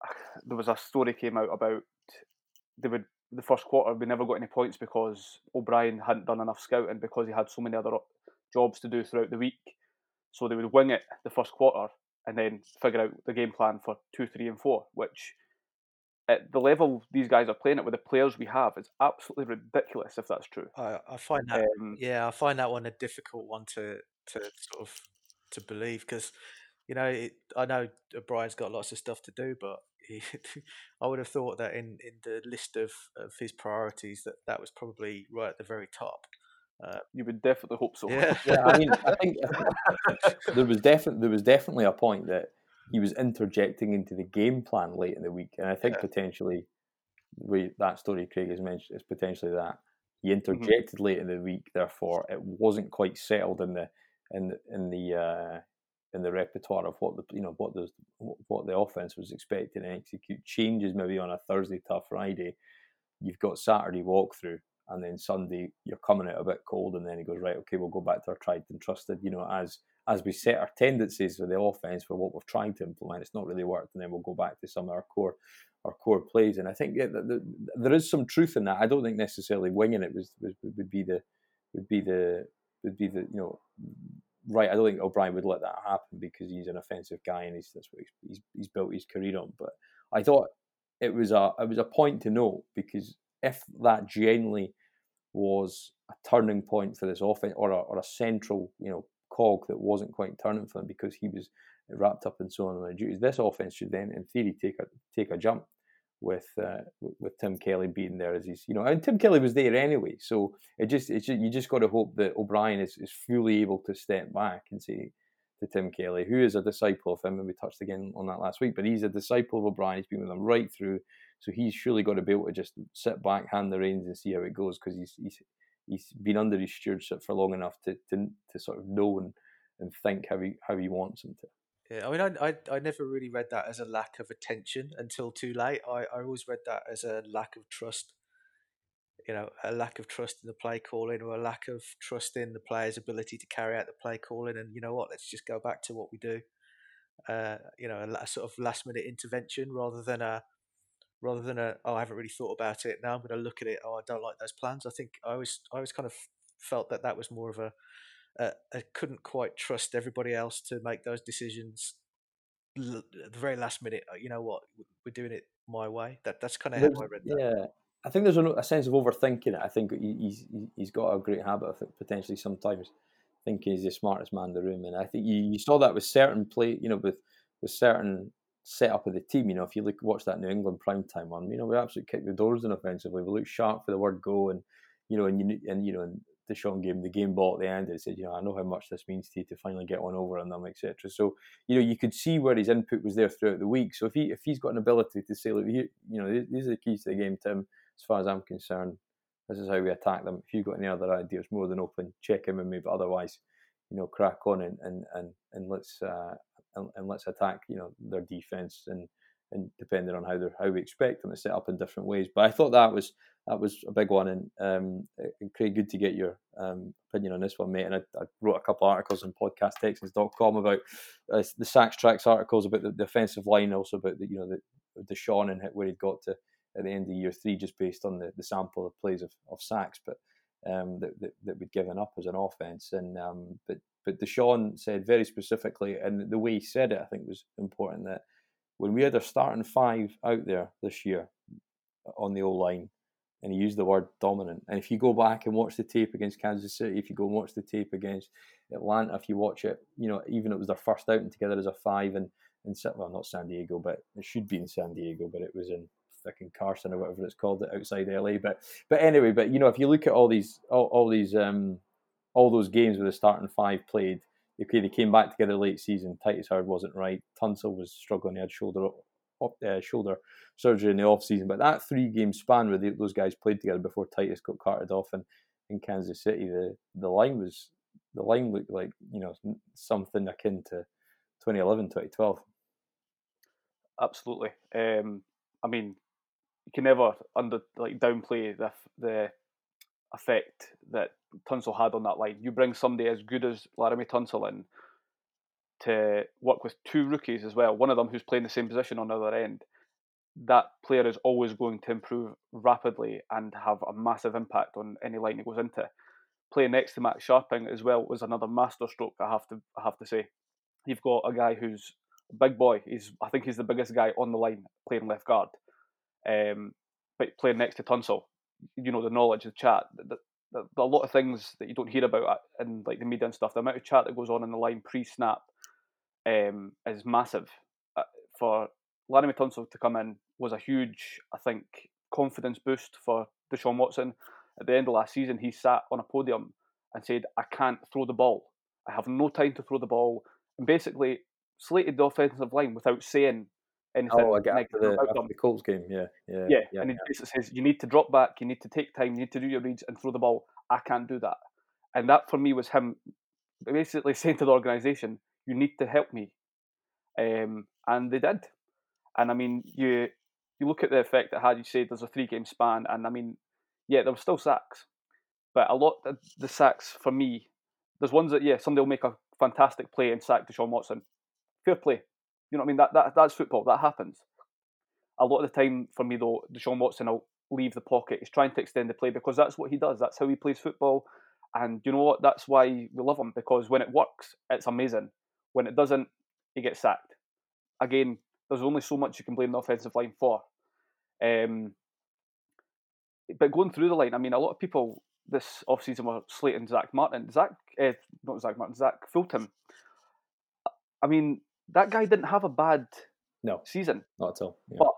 Speaker 5: there was a story came out about they would the first quarter we never got any points because O'Brien hadn't done enough scouting because he had so many other jobs to do throughout the week. So they would wing it the first quarter and then figure out the game plan for two, three, and four, which at the level these guys are playing it with the players we have is absolutely ridiculous if that's true.
Speaker 4: I, I find that um, yeah, I find that one a difficult one to to sort of to believe because you know it, I know Brian's got lots of stuff to do, but he, I would have thought that in in the list of, of his priorities that that was probably right at the very top.
Speaker 5: Uh, you would definitely hope so.
Speaker 3: Yeah, yeah I mean, I think, there was definitely there was definitely a point that he was interjecting into the game plan late in the week, and I think yeah. potentially, we, that story Craig has mentioned is potentially that he mm-hmm. interjected mm-hmm. late in the week. Therefore, it wasn't quite settled in the in in the uh, in the repertoire of what the you know what the what the offense was expecting to execute. Changes maybe on a Thursday to a Friday. You've got Saturday walkthrough and then Sunday you're coming out a bit cold, and then he goes right, okay, we'll go back to our tried and trusted. You know, as as we set our tendencies for the offense for what we've tried to implement, it's not really worked, and then we'll go back to some of our core our core plays. And I think yeah, the, the, there is some truth in that. I don't think necessarily winging it was, was would be the would be the would be the you know right. I don't think O'Brien would let that happen because he's an offensive guy and he's that's what he's, he's, he's built his career on. But I thought it was a it was a point to note because if that genuinely was a turning point for this offense or a, or a central, you know, cog that wasn't quite turning for him because he was wrapped up in so many duties. This offense should then, in theory, take a take a jump with uh, with Tim Kelly being there as he's you know, and Tim Kelly was there anyway. So it just it's just, you just got to hope that O'Brien is, is fully able to step back and say to Tim Kelly, who is a disciple of him, and we touched again on that last week, but he's a disciple of O'Brien. He's been with him right through. So he's surely got to be able to just sit back, hand the reins, and see how it goes because he's he's he's been under his stewardship for long enough to to, to sort of know and, and think how he how he wants him to.
Speaker 4: Yeah, I mean, I, I, I never really read that as a lack of attention until too late. I, I always read that as a lack of trust. You know, a lack of trust in the play calling, or a lack of trust in the player's ability to carry out the play calling. And you know what? Let's just go back to what we do. Uh, you know, a, a sort of last minute intervention rather than a rather than a oh I haven't really thought about it now I'm going to look at it oh I don't like those plans I think I always I always kind of felt that that was more of a I couldn't quite trust everybody else to make those decisions at the very last minute uh, you know what? We're doing it my way. That that's kind of how I read that.
Speaker 3: yeah I think there's a, a, sense of overthinking it I think he's he's got a great habit of potentially sometimes thinking he's the smartest man in the room and I think you, you saw that with certain play you know with with certain setup of the team. You know, if you look watch that New England prime time one, you know, we absolutely kicked the doors in offensively. We looked sharp for the word go, and you know, and you and you know, and Deshaun gave the game ball at the end. It said, you know, I know how much this means to you to finally get one over on them, etc. So, you know, you could see where his input was there throughout the week. So if he if he's got an ability to say, look, you know, these are the keys to the game, Tim. As far as I'm concerned, this is how we attack them. If you've got any other ideas, more than open, check him and move. Otherwise, you know, crack on and and and, and let's uh, and, and let's attack, you know, their defense and and depending on how they how we expect them to set up in different ways. But I thought that was that was a big one, and um, Craig, good to get your um, opinion on this one, mate. And I, I wrote a couple of articles on podcasttexans.com about uh, the sacks tracks articles about the, defensive line, also about the you know the Deshaun and where he'd got to at the end of year three, just based on the, the sample of plays of, of sacks, but um, that, that, that we'd given up as an offense. And um, but but Deshaun said very specifically, and the way he said it, I think was important that when we had our starting five out there this year on the O line, and he used the word dominant. And if you go back and watch the tape against Kansas City, if you go and watch the tape against Atlanta, if you watch it, you know, even it was their first outing together as a five and in well not San Diego, but it should be in San Diego, but it was in fucking Carson or whatever it's called outside LA. But but anyway, but you know, if you look at all these all, all these um all those games with the starting five played, okay, they came back together late season. Tytus Howard wasn't right. Tunsil was struggling. He had shoulder up, uh, shoulder surgery in the off season. But that three game span where they, those guys played together before Titus got carted off in, in Kansas City, the the line was the line looked like you know something akin to 2011, 2012.
Speaker 5: Absolutely. Um, I mean, you can never under like downplay the the effect that Tunsil had on that line. You bring somebody as good as Laremy Tunsil in to work with two rookies as well, one of them who's playing the same position on the other end. That player is always going to improve rapidly and have a massive impact on any line he goes into. Playing next to Max Scharping as well was another masterstroke. I have to I have to say, you've got a guy who's a big boy. He's I think he's the biggest guy on the line playing left guard. Um, but playing next to Tunsil, you know the knowledge, the chat, the, a lot of things that you don't hear about in like the media and stuff. The amount of chat that goes on in the line pre-snap um, is massive. Uh, for Laremy Tunsil to come in was a huge, I think, confidence boost for Deshaun Watson. At the end of last season, he sat on a podium and said, "I can't throw the ball. I have no time to throw the ball," and basically slated the offensive line without saying anything.
Speaker 3: Oh, I get after the, after the Colts game, yeah, yeah,
Speaker 5: yeah. yeah and he yeah. says you need to drop back, you need to take time, you need to do your reads and throw the ball. I can't do that, and that for me was him basically saying to the organisation, "You need to help me," um, and they did. And I mean, you you look at the effect it had. You say there's a three game span, and I mean, yeah, there were still sacks, but a lot of the sacks for me, there's ones that yeah, somebody will make a fantastic play and sack Deshaun Watson. Fair play, you know what I mean? That, that that's football. That happens. A lot of the time for me though, Deshaun Watson will leave the pocket. He's trying to extend the play because that's what he does. That's how he plays football. And you know what? That's why we love him because when it works, it's amazing. When it doesn't, he gets sacked. Again, there's only so much you can blame the offensive line for. Um, but going through the line, I mean, a lot of people this offseason were slating Zach Martin. Zach, uh, not Zach Martin, Zach Fulton. I mean, that guy didn't have a bad
Speaker 3: no
Speaker 5: season,
Speaker 3: not at all.
Speaker 5: Yeah. But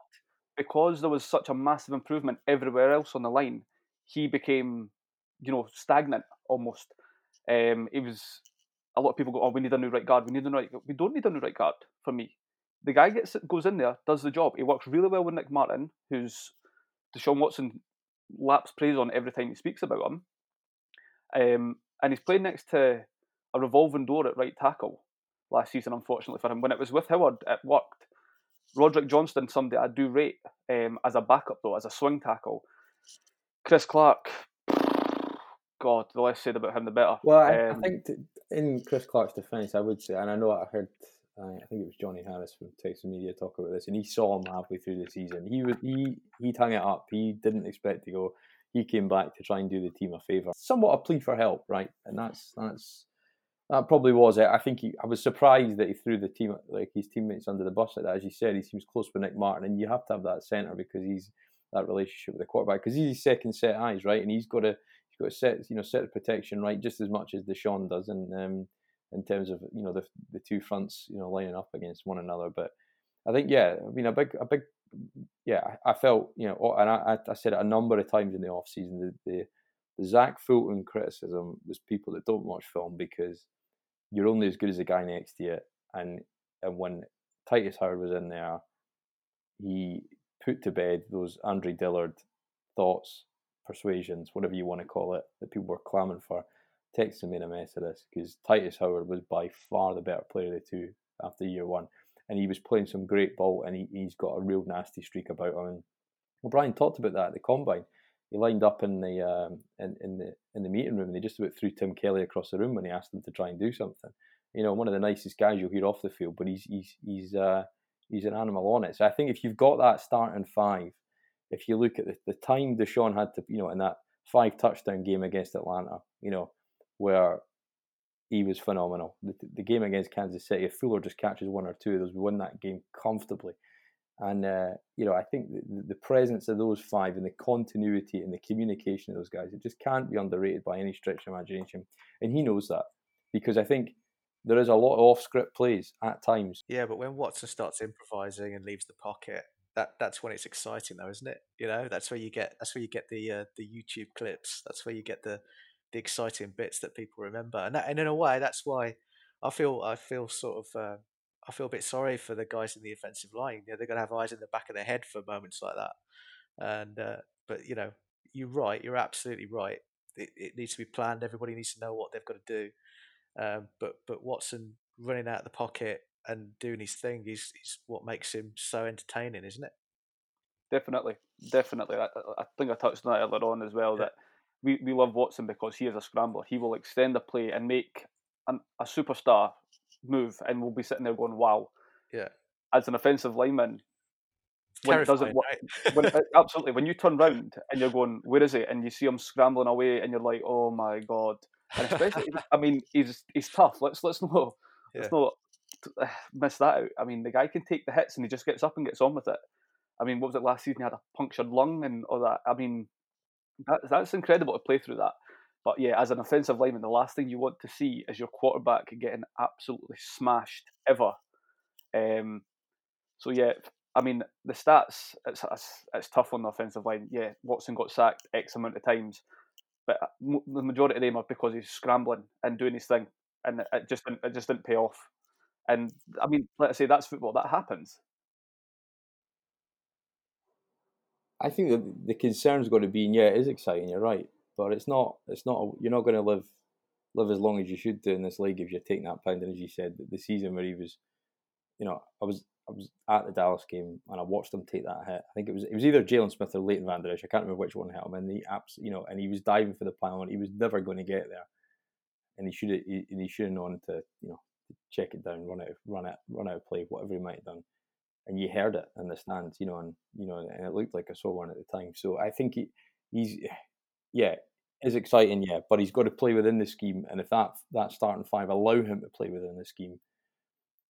Speaker 5: because there was such a massive improvement everywhere else on the line, he became, you know, stagnant almost. Um, it was a lot of people go, "Oh, we need a new right guard. We need a new right." We don't need a new right guard for me. The guy gets goes in there, does the job. He works really well with Nick Martin, who's Deshaun Watson laps praise on every time he speaks about him. Um, and he's playing next to a revolving door at right tackle last season, unfortunately for him. When it was with Howard, it worked. Roderick Johnston, somebody I do rate um, as a backup though, as a swing tackle. Chris Clark, God, the less said about him, the better.
Speaker 3: Well, I, um, I think in Chris Clark's defence, I would say, and I know I heard, I think it was Johnny Harris from Texas Media talk about this, and he saw him halfway through the season. He was he he hung it up. He didn't expect to go. He came back to try and do the team a favour. Somewhat a plea for help, right? And that's that's that probably was it. I think he, I was surprised that he threw the team like his teammates under the bus like that. As you said, he seems close with Nick Martin, and you have to have that centre because he's that relationship with the quarterback because he's his second set eyes, right? And he's got to he's got to set you know set the protection right just as much as Deshaun does, and um, in terms of you know the the two fronts you know lining up against one another. But I think yeah, I mean a big a big yeah, I, felt you know, and I, I said it a number of times in the off season the the Zach Fulton criticism was people that don't watch film because you're only as good as the guy next to you. And and when Tytus Howard was in there, he put to bed those Andre Dillard thoughts, persuasions, whatever you want to call it, that people were clamoring for. Texas made a mess of this because Tytus Howard was by far the better player of the two after year one. And he was playing some great ball and he, he's got a real nasty streak about him. And O'Brien talked about that at the combine. He lined up in the um, in, in the in the meeting room and they just about threw Tim Kelly across the room when he asked him to try and do something. You know, one of the nicest guys you'll hear off the field, but he's he's he's uh, he's an animal on it. So I think if you've got that starting five, if you look at the, the time Deshaun had to, you know, in that five touchdown game against Atlanta, you know, where he was phenomenal. The, the game against Kansas City, if Fuller just catches one or two of those, we win that game comfortably. And uh, you know, I think the, the, presence of those five and the continuity and the communication of those guys, it just can't be underrated by any stretch of imagination. And he knows that because I think there is a lot of off-script plays at times.
Speaker 4: Yeah, but when Watson starts improvising and leaves the pocket, that that's when it's exciting, though, isn't it? You know, that's where you get that's where you get the uh, the YouTube clips. That's where you get the the exciting bits that people remember, and that, and in a way, that's why I feel I feel sort of uh, I feel a bit sorry for the guys in the offensive line. You know, they're going to have eyes in the back of their head for moments like that. And uh, but you know, you're right. You're absolutely right. It, it, needs to be planned. Everybody needs to know what they've got to do. Um, but but Watson running out of the pocket and doing his thing is, is what makes him so entertaining, isn't it?
Speaker 5: Definitely, definitely. I, I think I touched on that earlier on as well. Yeah. That we, we love Watson because he is a scrambler. He will extend the play and make an, a superstar move, and we'll be sitting there going, "Wow!"
Speaker 4: Yeah.
Speaker 5: As an offensive lineman, when it doesn't work, right? when, uh, absolutely, when you turn round and you're going, "Where is it?" and you see him scrambling away, and you're like, "Oh my god!" And especially, I mean, he's he's tough. Let's let's not yeah. let's not uh, miss that out. I mean, the guy can take the hits, and he just gets up and gets on with it. I mean, what was it last season? He had a punctured lung and all that. I mean, that, that's incredible to play through that. But yeah, as an offensive lineman, the last thing you want to see is your quarterback getting absolutely smashed ever. Um, so yeah, I mean the stats. It's, it's, it's tough on the offensive line. Yeah, Watson got sacked x amount of times, but uh, the majority of them are because he's scrambling and doing his thing, and it just didn't, it just didn't pay off. And I mean, let's say that's football. That happens.
Speaker 3: I think the the concern's going to be, yeah, it is exciting. You're right, but it's not. It's not. A, you're not going to live live as long as you should do in this league if you're taking that pound. And as you said, the season where he was, you know, I was I was at the Dallas game and I watched him take that hit. I think it was it was either Jaylon Smith or Leighton Vander Esch. I can't remember which one hit him. And the apps, you know, and he was diving for the pylon. He was never going to get there, and he should have he, he should have known to you know check it down, run out, run out, run out of play, whatever he might have done and you heard it in the stands, you know, and you know, and it looked like I saw one at the time. So I think he, he's, yeah, is exciting, yeah, but he's got to play within the scheme, and if that that starting five allow him to play within the scheme,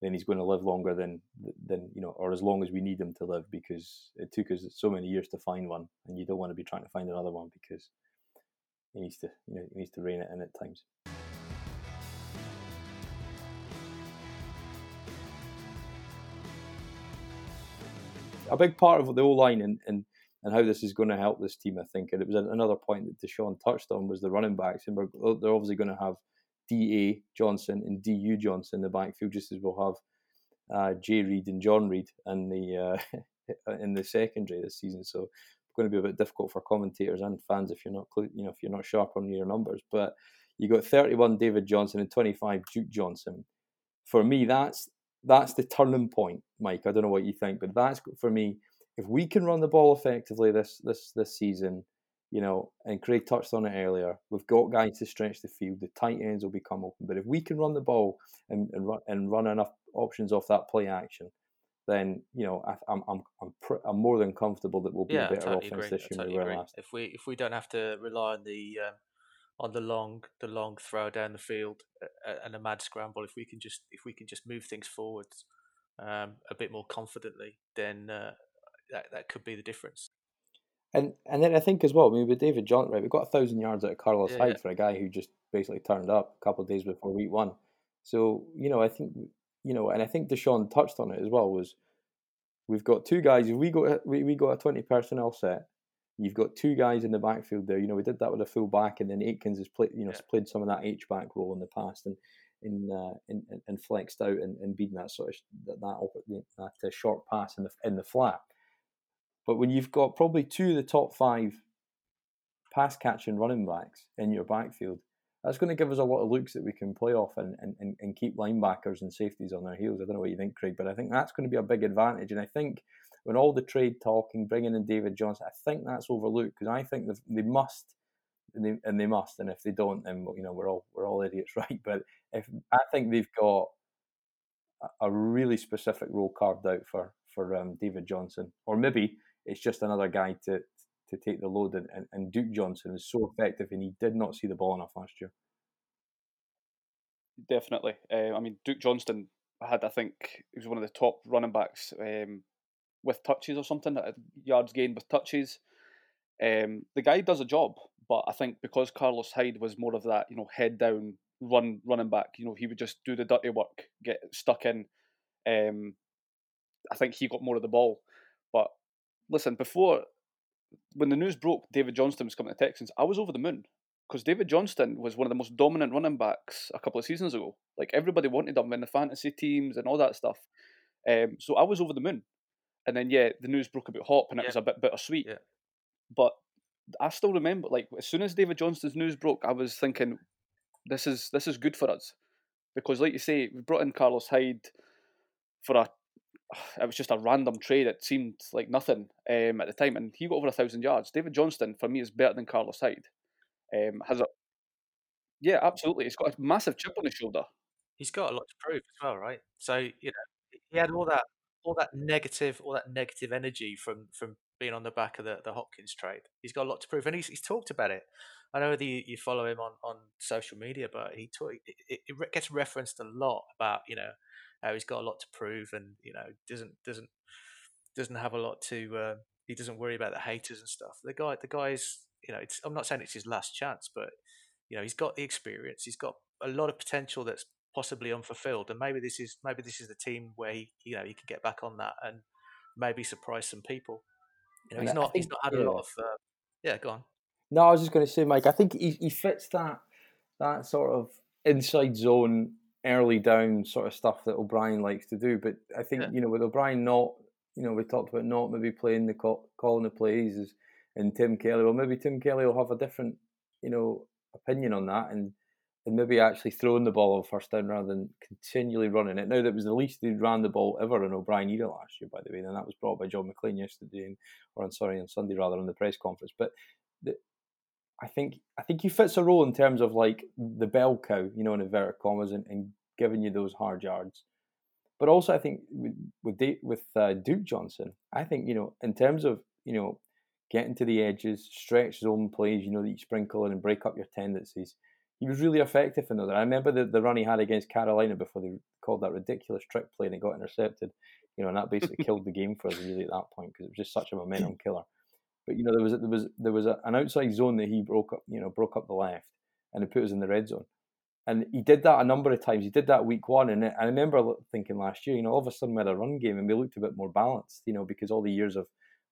Speaker 3: then he's going to live longer than than you know, or as long as we need him to live, because it took us so many years to find one, and you don't want to be trying to find another one because he needs to, you know, he needs to rein it in at times. a big part of the O line and, and and how this is going to help this team, I think. And it was another point that Deshaun touched on was the running backs, and oh, they're obviously going to have Da Johnson and Du Johnson in the backfield, just as we'll have uh, Jay Reid and John Reid in the uh, in the secondary this season. So it's going to be a bit difficult for commentators and fans if you're not you know if you're not sharp on your numbers. But you got 31 David Johnson and 25 Duke Johnson. For me, that's that's the turning point, Mike. I don't know what you think, but that's for me. If we can run the ball effectively this this this season, you know, and Craig touched on it earlier, we've got guys to stretch the field. The tight ends will become open, but if we can run the ball and and run, and run enough options off that play action, then you know I, am I'm I'm pr- I'm more than comfortable that we'll be yeah, a better totally offense agree. this year totally than we were last.
Speaker 4: If we if we don't have to rely on the um, on the long the long throw down the field and a mad scramble. If we can just if we can just move things forwards um, a bit more confidently, then uh, that that could be the difference.
Speaker 3: And and then I think as well, I mean, with David John, right, we got a thousand yards out of Carlos yeah, Hyde for a guy who just basically turned up a couple of days before week one. So you know, I think you know, and I think Deshaun touched on it as well. Was we've got two guys. If we got we, we got a twenty personnel set, You've got two guys in the backfield there. You know, we did that with a full back, and then Akins has played, you know,
Speaker 4: Yeah.
Speaker 3: played some of that H back role in the past, and in uh, in, in, and flexed out and, and beaten that sort of that that, that uh, short pass in the in the flat. But when you've got probably two of the top five pass catching running backs in your backfield, that's going to give us a lot of looks that we can play off and, and, and, keep linebackers and safeties on their heels. I don't know what you think, Craig, but I think that's going to be a big advantage. And I think when all the trade talking, bringing in David Johnson, I think that's overlooked because I think they've- must. And they, and they must, and if they don't, then you know we're all we're all idiots, right? But if I think they've got a- a really specific role carved out for for um, David Johnson, or maybe it's just another guy to to take the load. And, and, and Duke Johnson was so effective, and he did not see the ball enough last year.
Speaker 5: Definitely. Uh, I mean, Duke Johnston had, I think, he was one of the top running backs um, with touches or something, uh, yards gained with touches. Um, the guy does a job, but I think because Carlos Hyde was more of that, you know, head down, run running back, you know, he would just do the dirty work, get stuck in. Um, I think he got more of the ball. But listen, before when the news broke, David Johnston was coming to Texans. I was over the moon because David Johnston was one of the most dominant running backs a couple of seasons ago. Like everybody wanted him in the fantasy teams and all that stuff. Um, so I was over the moon. And then yeah, the news broke about Hop, and it
Speaker 4: Yeah.
Speaker 5: was a bit bittersweet.
Speaker 4: Yeah.
Speaker 5: But I still remember, like as soon as David Johnston's news broke, I was thinking, this is this is good for us, because like you say, we brought in Carlos Hyde for a. It was just a random trade. It seemed like nothing um, at the time, and he got over a thousand yards. David Johnston for me is better than Carlos Hyde. Um, has a yeah, absolutely. He's got a massive chip on his shoulder.
Speaker 4: He's got a lot to prove as well, right? So you know, he had all that, all that negative, all that negative energy from from being on the back of the, the Hopkins trade. He's got a lot to prove, and he's, he's talked about it. I know that you, you follow him on, on social media, but he talk, it, it gets referenced a lot about you know he's got a lot to prove, and you know doesn't doesn't doesn't have a lot to. Uh, he doesn't worry about the haters and stuff. The guy, the guy's, you know, it's, I'm not saying it's his last chance, but you know he's got the experience. He's got a lot of potential that's possibly unfulfilled, and maybe this is maybe this is the team where he you know he can get back on that and maybe surprise some people. You know,
Speaker 3: And
Speaker 4: he's not he's not had a lot of. Uh, yeah, go on.
Speaker 3: No, I was just going to say, Mike. I think he, he fits that that sort of inside zone, early down sort of stuff that O'Brien likes to do. But I think
Speaker 4: Yeah.
Speaker 3: you know with O'Brien not, you know, we talked about not maybe playing the call, calling the plays is, and Tim Kelly. Well, maybe Tim Kelly will have a different, you know, opinion on that and. And maybe actually throwing the ball on first down rather than continually running it. Now that was the least he ran the ball ever in O'Brien era last year, by the way, and that was brought by John McClain yesterday, and, or on sorry on Sunday rather on the press conference. But the, I think I think he fits a role in terms of like the bell cow, you know, in inverted commas, and, and giving you those hard yards. But also, I think with with, with uh, Duke Johnson, I think you know, in terms of you know, getting to the edges, stretch zone plays, you know, that you sprinkle in and break up your tendencies. He was really effective in those. I remember the, the run he had against Carolina before they called that ridiculous trick play and it got intercepted. You know, and that basically killed the game for us really at that point because it was just such a momentum killer. But you know, there was there was there was a, an outside zone that he broke up, you know, broke up the left, and it put us in the red zone. And he did that a number of times. He did that week one, and I remember thinking last year, you know, all of a sudden we had a run game and we looked a bit more balanced, you know, because all the years of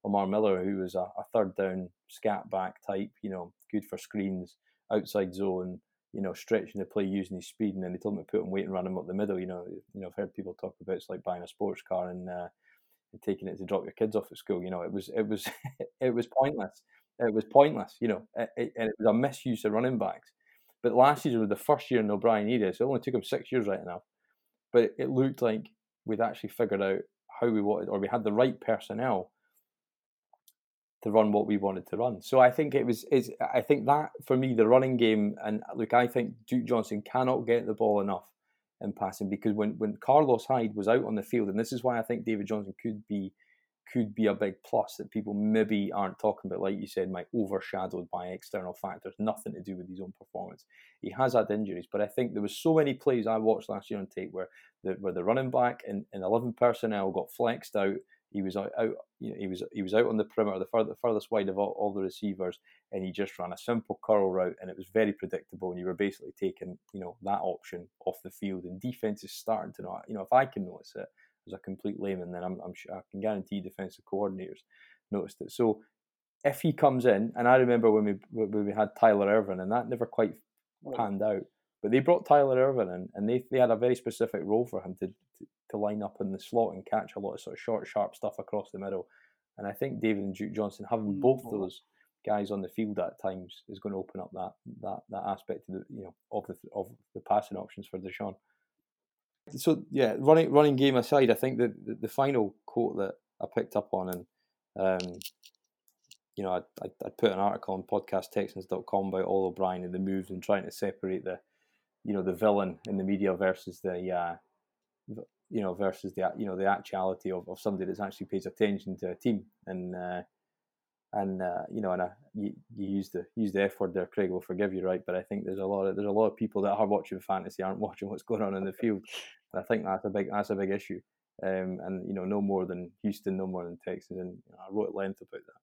Speaker 3: Lamar Miller, who was a, a third down scat back type, you know, good for screens, outside zone, you know, stretching the play using his speed, and then they told him to put him weight and run him up the middle. You know, you know, I've heard people talk about it's like buying a sports car and, uh, taking it to drop your kids off at school. You know, it was it was it was pointless. It was pointless. You know, it, it, and it was a misuse of running backs. But last season was the first year in O'Brien era, so it only took him six years right enough. But it looked like we'd actually figured out how we wanted, or we had the right personnel to run what we wanted to run. So I think it was is I think that for me the running game and look I think Duke Johnson cannot get the ball enough in passing because when when Carlos Hyde was out on the field and this is why I think David Johnson could be could be a big plus that people maybe aren't talking about like you said Mike overshadowed by external factors nothing to do with his own performance. He has had injuries but I think there was so many plays I watched last year on tape where the, where the running back and, and 11 personnel got flexed out he was out, out you know, he was he was out on the perimeter, the, further, furthest wide of all, all the receivers, and he just ran a simple curl route, and it was very predictable. And you were basically taking you know that option off the field, and defense is starting to know. You know, if I can notice it as a complete layman, then I'm, I'm sure I can guarantee defensive coordinators noticed it. So if he comes in, and I remember when we when we had Tyler Ervin, and that never quite panned out. But they brought Tyler Ervin in, and they they had a very specific role for him to, to to line up in the slot and catch a lot of sort of short, sharp stuff across the middle. And I think David and Duke Johnson having mm, both those guys on the field at times is going to open up that that that aspect of the you know of the of the passing options for Deshaun. So yeah, running running game aside, I think the the, the final quote that I picked up on and um, you know, I, I, I put an article on podcasttexans.com about Ol O'Brien and the moves and trying to separate the, you know, the villain in the media versus the, uh, you know, versus the, you know, the actuality of, of somebody that's actually pays attention to a team. And, uh, and uh, you know, and I, you, you use the use the F word there, Craig will forgive you, right? But I think there's a lot of there's a lot of people that are watching fantasy aren't watching what's going on in the field. And I think that's a big that's a big issue. Um, and you know, no more than Houston, no more than Texas. And you know, I wrote at length about that.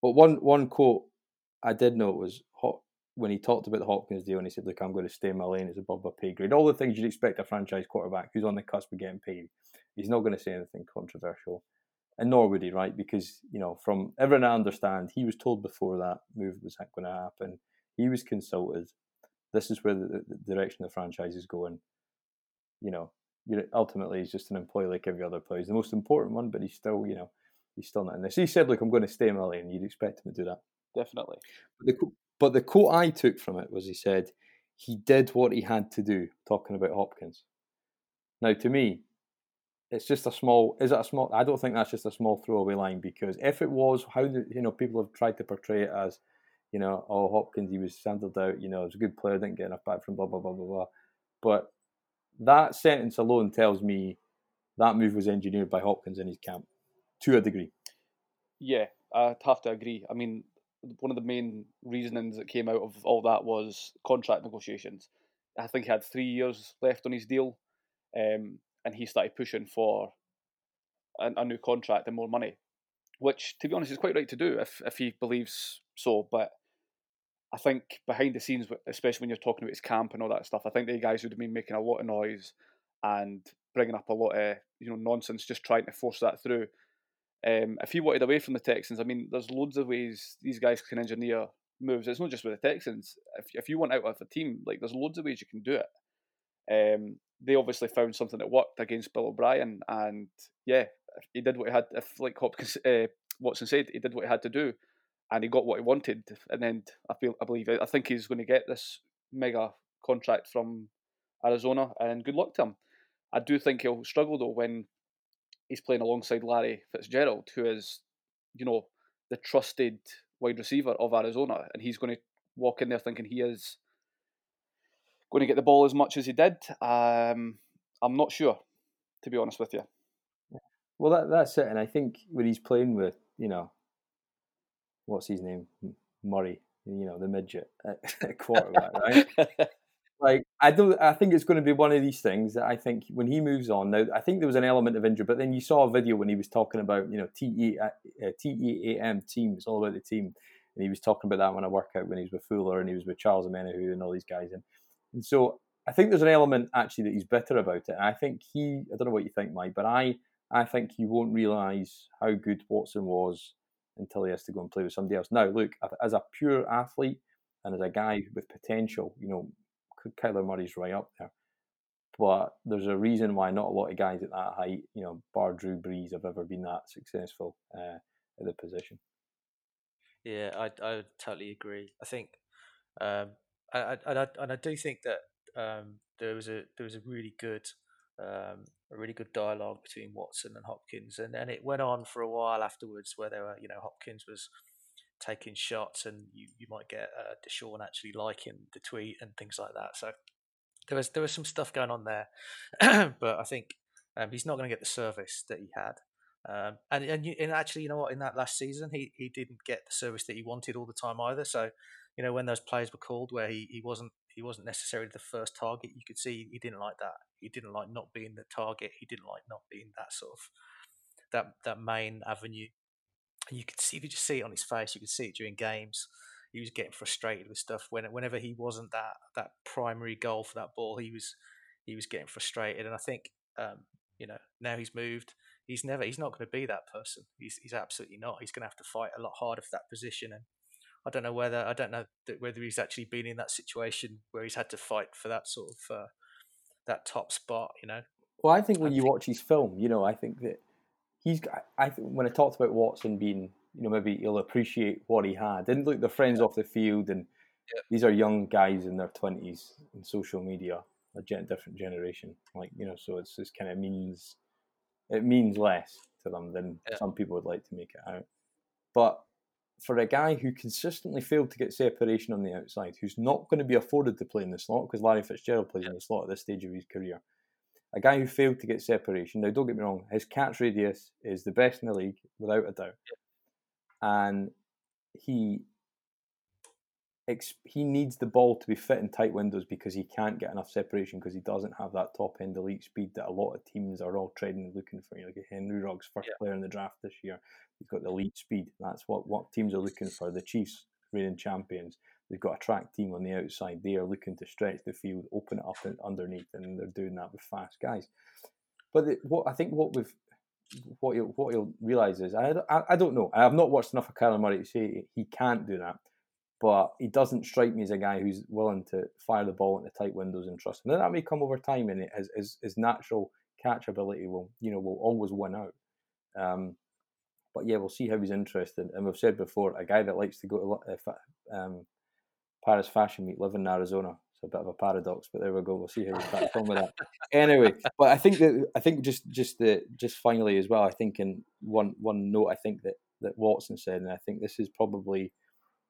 Speaker 3: But one one quote I did note was when he talked about the Hopkins deal and he said, "Look, I'm going to stay in my lane. It's above my pay grade. All the things you'd expect a franchise quarterback who's on the cusp of getting paid. He's not going to say anything controversial, and nor would he, right? Because you know, from everyone I understand, he was told before that move was going to happen. He was consulted. This is where the, the direction of the franchise is going. You know, ultimately he's just an employee like every other player. He's the most important one, but he's still, you know, he's still not in this. He said, "Look, I'm going to stay in my lane." You'd expect him to do that.
Speaker 5: Definitely.
Speaker 3: But the, but the quote I took from it was he said, "He did what he had to do." Talking about Hopkins. Now, to me, it's just a small. Is it a small? I don't think that's just a small throwaway line because if it was, how the, you know people have tried to portray it as, you know, oh Hopkins he was singled out. You know, he was a good player, didn't get enough back from blah blah blah blah blah. But that sentence alone tells me that move was engineered by Hopkins in his camp to a degree.
Speaker 5: Yeah, I'd have to agree. I mean, one of the main reasonings that came out of all that was contract negotiations. I think he had three years left on his deal, um, and he started pushing for a, a, new contract and more money, which, to be honest, is quite right to do if if he believes so. But I think behind the scenes, especially when you're talking about his camp and all that stuff, I think the guys would have been making a lot of noise and bringing up a lot of you know nonsense, just trying to force that through. Um, if he wanted away from the Texans, I mean, there's loads of ways these guys can engineer moves. It's not just with the Texans. If if you want out of a team, like there's loads of ways you can do it. Um, they obviously found something that worked against Bill O'Brien, and yeah, he did what he had. If like Hopkins, uh, Watson said, he did what he had to do, and he got what he wanted. And then I feel, I believe, I think he's going to get this mega contract from Arizona, and good luck to him. I do think he'll struggle though when he's playing alongside Larry Fitzgerald, who is, you know, the trusted wide receiver of Arizona, and he's going to walk in there thinking he is going to get the ball as much as he did. Um, I'm not sure, to be honest with you.
Speaker 3: Well, that, that's it, and I think when he's playing with, you know, what's his name, Murray, you know, the midget quarterback, right? I don't. I think it's going to be one of these things that I think when he moves on. Now, I think there was an element of injury, but then you saw a video when he was talking about you know T E uh, T E A M team. It's all about the team, and he was talking about that when I work out when he was with Fuller and he was with Charles Omenihu and all these guys, and and so I think there's an element actually that he's bitter about it. And I think he. I don't know what you think, Mike, but I I think he won't realise how good Watson was until he has to go and play with somebody else. Now, look, as a pure athlete and as a guy with potential, you know, Kyler Murray's right up there. But there's a reason why not a lot of guys at that height, you know, bar Drew Brees, have ever been that successful uh, at the position.
Speaker 4: Yeah, I I totally agree. I think, um, I, I, I and I do think that um, there was a there was a really good um, a really good dialogue between Watson and Hopkins, and then it went on for a while afterwards, where they were, you know, Hopkins was taking shots, and you, you might get uh, Deshaun actually liking the tweet and things like that. So there was there was some stuff going on there, but I think um, he's not going to get the service that he had. Um, and and, you, and actually, you know what? In that last season, he, he didn't get the service that he wanted all the time either. So, you know, when those plays were called where he, he wasn't he wasn't necessarily the first target, you could see he didn't like that. He didn't like not being the target. He didn't like not being that sort of that that main avenue you could see, you could just see it on his face. You could see it during games. He was getting frustrated with stuff when whenever he wasn't that that primary goal for that ball, he was he was getting frustrated. And I think um, you know now he's moved. he's never he's not going to be that person. He's he's absolutely not. He's going to have to fight a lot harder for that position, and I don't know whether I don't know whether he's actually been in that situation where he's had to fight for that sort of uh, that top spot. You know.
Speaker 3: Well, I think when I you think... watch his film, you know, I think that he's. I when I talked about Watson being, you know, maybe he'll appreciate what he had. Didn't look the friends off the field, and yeah. these are young guys in their twenties in social media, a different generation. Like you know, so it's just kind of means it means less to them than yeah. some people would like to make it out. But for a guy who consistently failed to get separation on the outside, who's not going to be afforded to play in the slot because Larry Fitzgerald plays in the slot at this stage of his career, a guy who failed to get separation. Now, don't get me wrong, his catch radius is the best in the league without a doubt, and he he needs the ball to be fit in tight windows because he can't get enough separation because he doesn't have that top end elite speed that a lot of teams are all trading and looking for. You know, like Henry Ruggs, first yeah. player in the draft this year, he's got the elite speed. That's what, what teams are looking for. The Chiefs, reigning champions, they've got a track team on the outside. They are looking to stretch the field, open it up underneath, and they're doing that with fast guys. But the, what I think what we've what you'll, what you'll realize is I, I, I don't know. I have not watched enough of Kyler Murray to say he can't do that but he doesn't strike me as a guy who's willing to fire the ball into tight windows and trust. Now that may come over time, and his, his, his natural catch ability will you know will always win out. Um, but yeah, we'll see how he's interested. And we've said before, a guy that likes to go to um, Paris Fashion Week, live in Arizona. It's a bit of a paradox, but there we go. We'll see how we back from with that. Anyway, but I think that I think just just the just finally as well. I think in one one note, I think that that Watson said, and I think this is probably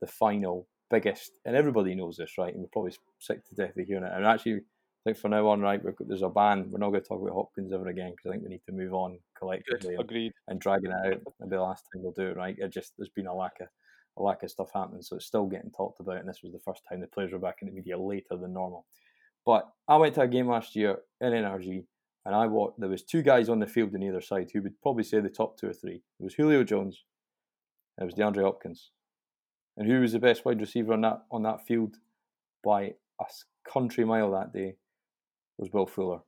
Speaker 3: the final biggest, and everybody knows this, right? And we're probably sick to death of hearing it. And actually, I think from now on, right, there's a ban. We're not going to talk about Hopkins ever again because I think we need to move on collectively.
Speaker 5: Agreed.
Speaker 3: And, and dragging it out. Maybe the last time we'll do it, right? It just there's been a lack of a lack of stuff happening, so it's still getting talked about. And this was the first time the players were back in the media later than normal. But I went to a game last year in NRG, and I walked. There was two guys on the field on either side who would probably say the top two or three. It was Julio Jones. It was DeAndre Hopkins. And who was the best wide receiver on that on that field by a country mile that day was Will Fuller.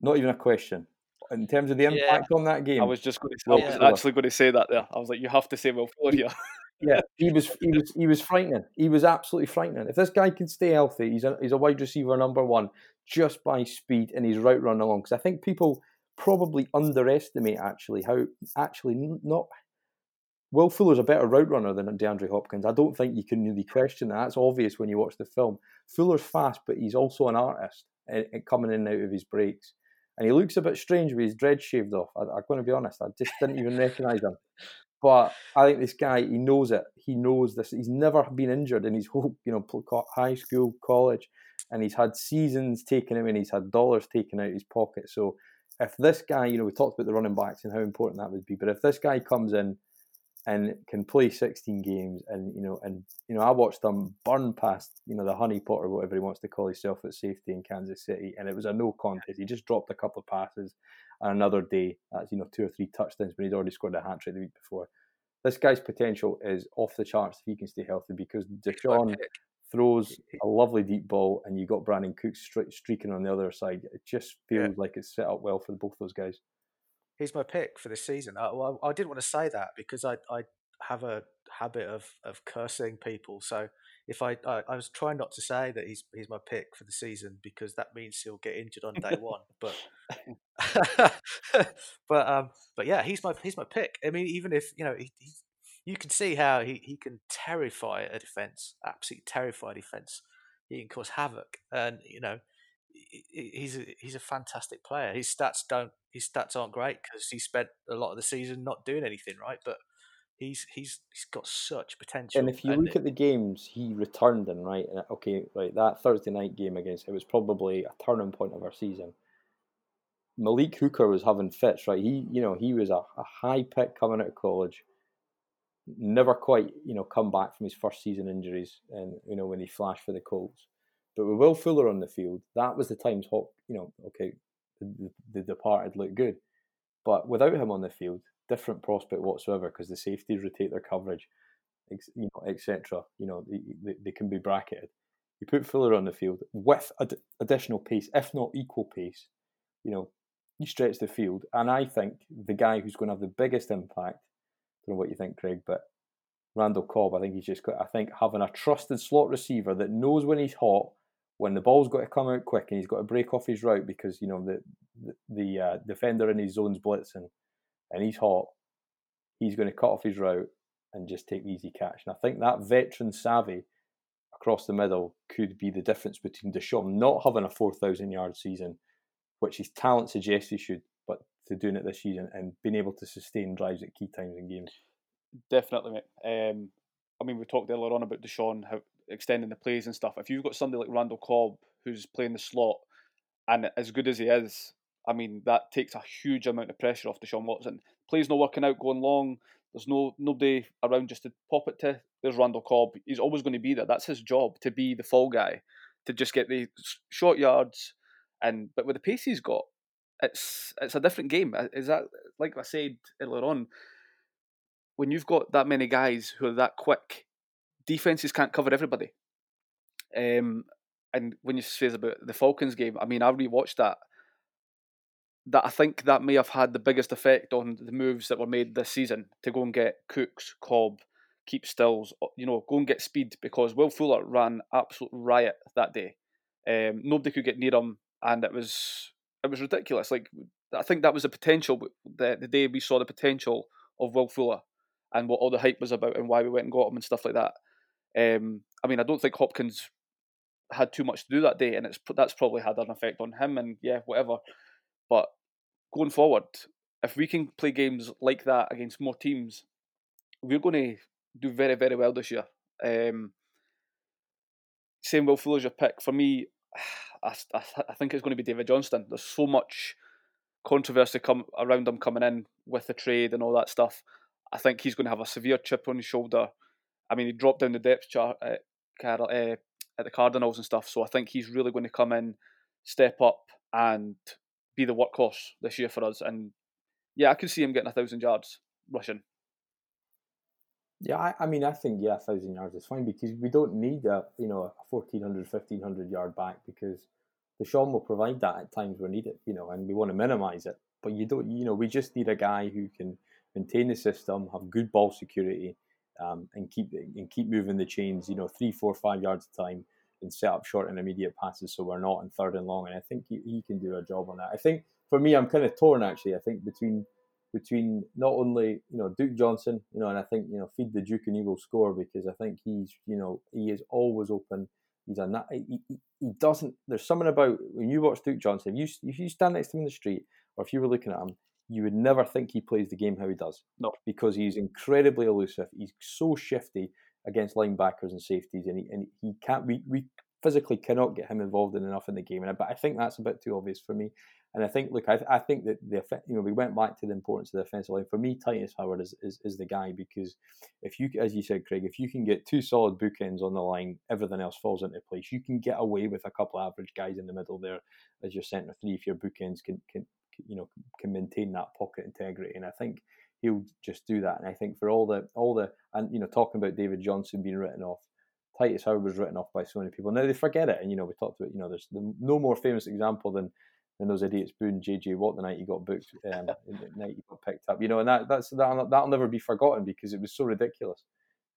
Speaker 3: Not even a question. In terms of the impact yeah. on that game,
Speaker 5: I was just going to say, I was actually going to say that there. I was like, you have to say Will Fuller here.
Speaker 3: Yeah, he was he was he was frightening. He was absolutely frightening. If this guy can stay healthy, he's a he's a wide receiver number one just by speed and his route run along. Because I think people probably underestimate actually how actually not Will Fuller's a better route runner than DeAndre Hopkins. I don't think you can really question that. That's obvious when you watch the film. Fuller's fast, but he's also an artist and, coming in and out of his breaks. And he looks a bit strange with his dread shaved off. I, am going to be honest, I just didn't even recognise him. But I think this guy, he knows it. He knows this. He's never been injured in his whole, you know, high school, college, and he's had seasons taken him and he's had dollars taken out of his pocket. So if this guy, you know, we talked about the running backs and how important that would be, but if this guy comes in and can play 16 games and you know and you know I watched them burn past you know the honeypot or whatever he wants to call himself at safety in Kansas City and it was a no contest he just dropped a couple of passes and another day that's you know two or three touchdowns but he'd already scored a hat trick the week before this guy's potential is off the charts if he can stay healthy because Deshaun throws a lovely deep ball and you got Brandin Cooks streaking on the other side it just feels yeah. like it's set up well for both those guys
Speaker 4: he's my pick for this season. I, well, I didn't want to say that because I, I have a habit of, of cursing people. So if I, I, I was trying not to say that he's he's my pick for the season because that means he'll get injured on day one. But but um but yeah, he's my he's my pick. I mean, even if you know he, he you can see how he, he can terrify a defense, absolutely terrify a defense. He can cause havoc, and you know he's a, he's a fantastic player. His stats don't his stats aren't great because he spent a lot of the season not doing anything right, but he's he's he's got such potential.
Speaker 3: And if you look it, at the games he returned in, right? Okay, right, that Thursday night game against it was probably a turning point of our season. Malik Hooker was having fits, right? He, you know, he was a, a high pick coming out of college. Never quite, you know, come back from his first season injuries, and you know when he flashed for the Colts. But with Will Fuller on the field, that was the times Hop, you know, okay, the, the departed looked good. But without him on the field, different prospect whatsoever because the safeties rotate their coverage, you know, etc. You know, they, they, can be bracketed. You put Fuller on the field with ad- additional pace, if not equal pace. You know, you stretch the field, and I think the guy who's going to have the biggest impact. I don't know what you think, Craig, but Randall Cobb. I think he's just. I think having a trusted slot receiver that knows when he's hot, when the ball's got to come out quick, and he's got to break off his route because you know the the, the uh, defender in his zone's blitzing, and he's hot. He's going to cut off his route and just take the easy catch. And I think that veteran savvy across the middle could be the difference between Deshaun not having a four thousand yard season which his talent suggests he should, but to doing it this season and being able to sustain drives at key times in games.
Speaker 5: Definitely, mate. Um, I mean, we talked earlier on about Deshaun how extending the plays and stuff. If you've got somebody like Randall Cobb who's playing the slot and as good as he is, I mean, that takes a huge amount of pressure off Deshaun Watson. Plays not working out, going long. There's no nobody around just to pop it to. There's Randall Cobb. He's always going to be there. That's his job to be the fall guy, to just get the short yards, and but with the pace he's got, it's it's a different game. Uh, is that like I said earlier on? When you've got that many guys who are that quick, defenses can't cover everybody. Um, and when you say about the Falcons game, I mean, I rewatched that. That I think that may have had the biggest effect on the moves that were made this season to go and get Cooks, Cobb, keep Stills, you know, go and get speed because Will Fuller ran absolute riot that day. Um, nobody could get near him and it was it was ridiculous. Like I think that was the potential. The the day we saw the potential of Will Fuller and what all the hype was about and why we went and got him and stuff like that. Um, I mean, I don't think Hopkins had too much to do that day, and it's that's probably had an effect on him. And yeah, whatever. But going forward, if we can play games like that against more teams, we're going to do very very well this year. Um, same Will Fuller's your pick for me. I, I, I think it's going to be David Johnson. There's so much controversy come around him coming in with the trade and all that stuff. I think he's going to have a severe chip on his shoulder. I mean, he dropped down the depth chart at, uh, at the Cardinals and stuff, so I think he's really going to come in, step up, and be the workhorse this year for us. And yeah, I can see him getting a thousand yards rushing.
Speaker 3: Yeah, I, I, mean, I think yeah, a thousand yards is fine because we don't need a you know a 1400, 1500 yard back because Deshaun will provide that at times we need it, you know, and we want to minimise it. But you don't, you know, we just need a guy who can maintain the system, have good ball security, um, and keep and keep moving the chains, you know, three, four, five yards a time, and set up short and immediate passes so we're not in third and long. And I think he, he can do a job on that. I think for me, I'm kind of torn actually. I think between between not only you know Duke Johnson, you know, and I think you know feed the Duke and he will score because I think he's you know he is always open. He's a he, he doesn't. There's something about when you watch Duke Johnson. If you if you stand next to him in the street, or if you were looking at him, you would never think he plays the game how he does.
Speaker 5: No,
Speaker 3: because he's incredibly elusive. He's so shifty against linebackers and safeties, and he and he can't. We we physically cannot get him involved in enough in the game. And I, but I think that's a bit too obvious for me. And I think, look, I, I think that the you know we went back to the importance of the offensive line. For me, Tytus Howard is, is, is the guy because if you, as you said, Craig, if you can get two solid bookends on the line, everything else falls into place. You can get away with a couple of average guys in the middle there as your centre three if your bookends can can you know can maintain that pocket integrity. And I think he'll just do that. And I think for all the all the and you know talking about David Johnson being written off, Tytus Howard was written off by so many people. Now they forget it, and you know we talked about you know there's no more famous example than than those idiots booing JJ Watt the night he got booked, um, the night he got picked up. You know, and that that's that'll, that'll never be forgotten because it was so ridiculous.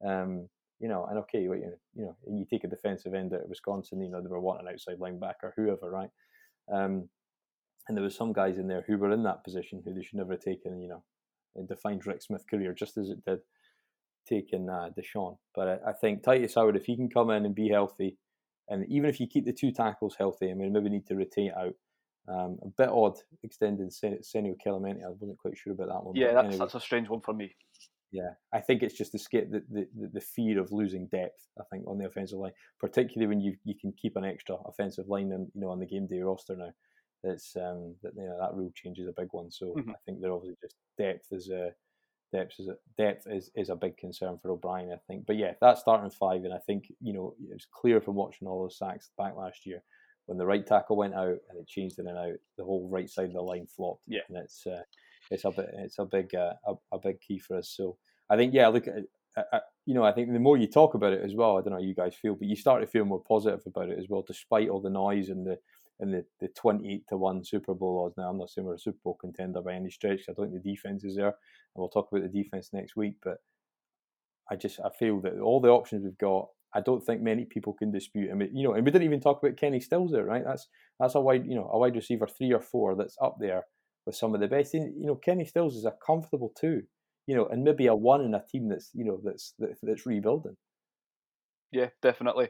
Speaker 3: Um, you know, and okay, you know, you know, you take a defensive end out of Wisconsin, you know, they were wanting an outside linebacker, whoever, right? Um, and there was some guys in there who were in that position who they should never have taken, you know, it defined Rick Smith's career just as it did taking uh, Deshaun. But I, I, think Tytus Howard, if he can come in and be healthy, and even if you keep the two tackles healthy, I mean, maybe need to rotate out. Um, a bit odd extending Senio Kelemete. I wasn't quite sure about that one.
Speaker 5: Yeah, that's, anyway. that's a strange one for me.
Speaker 3: Yeah, I think it's just the, the, the the fear of losing depth. I think on the offensive line, particularly when you you can keep an extra offensive line and you know on the game day roster now. It's um that you know that rule change is a big one. So mm-hmm. I think they're obviously just depth is a depth is a, depth is, is a big concern for O'Brien. I think, but yeah, that starting five, and I think you know it was clear from watching all those sacks back last year when the right tackle went out and it changed in and out, the whole right side of the line flopped.
Speaker 5: Yeah,
Speaker 3: and it's uh, it's a bit it's a big uh, a, a, big key for us. So I think yeah, look at I, I, you know I think the more you talk about it as well, I don't know how you guys feel, but you start to feel more positive about it as well, despite all the noise and the in the, the 28 to 1 Super Bowl odds. Now, I'm not saying we're a Super Bowl contender by any stretch. I don't think the defense is there. And we'll talk about the defense next week. But I just I feel that all the options we've got, I don't think many people can dispute. I mean, you know, and we didn't even talk about Kenny Stills there, right? That's that's a wide, you know, a wide receiver three or four that's up there with some of the best. And, you know, Kenny Stills is a comfortable two, you know, and maybe a one in a team that's you know that's that's rebuilding.
Speaker 5: Yeah, definitely.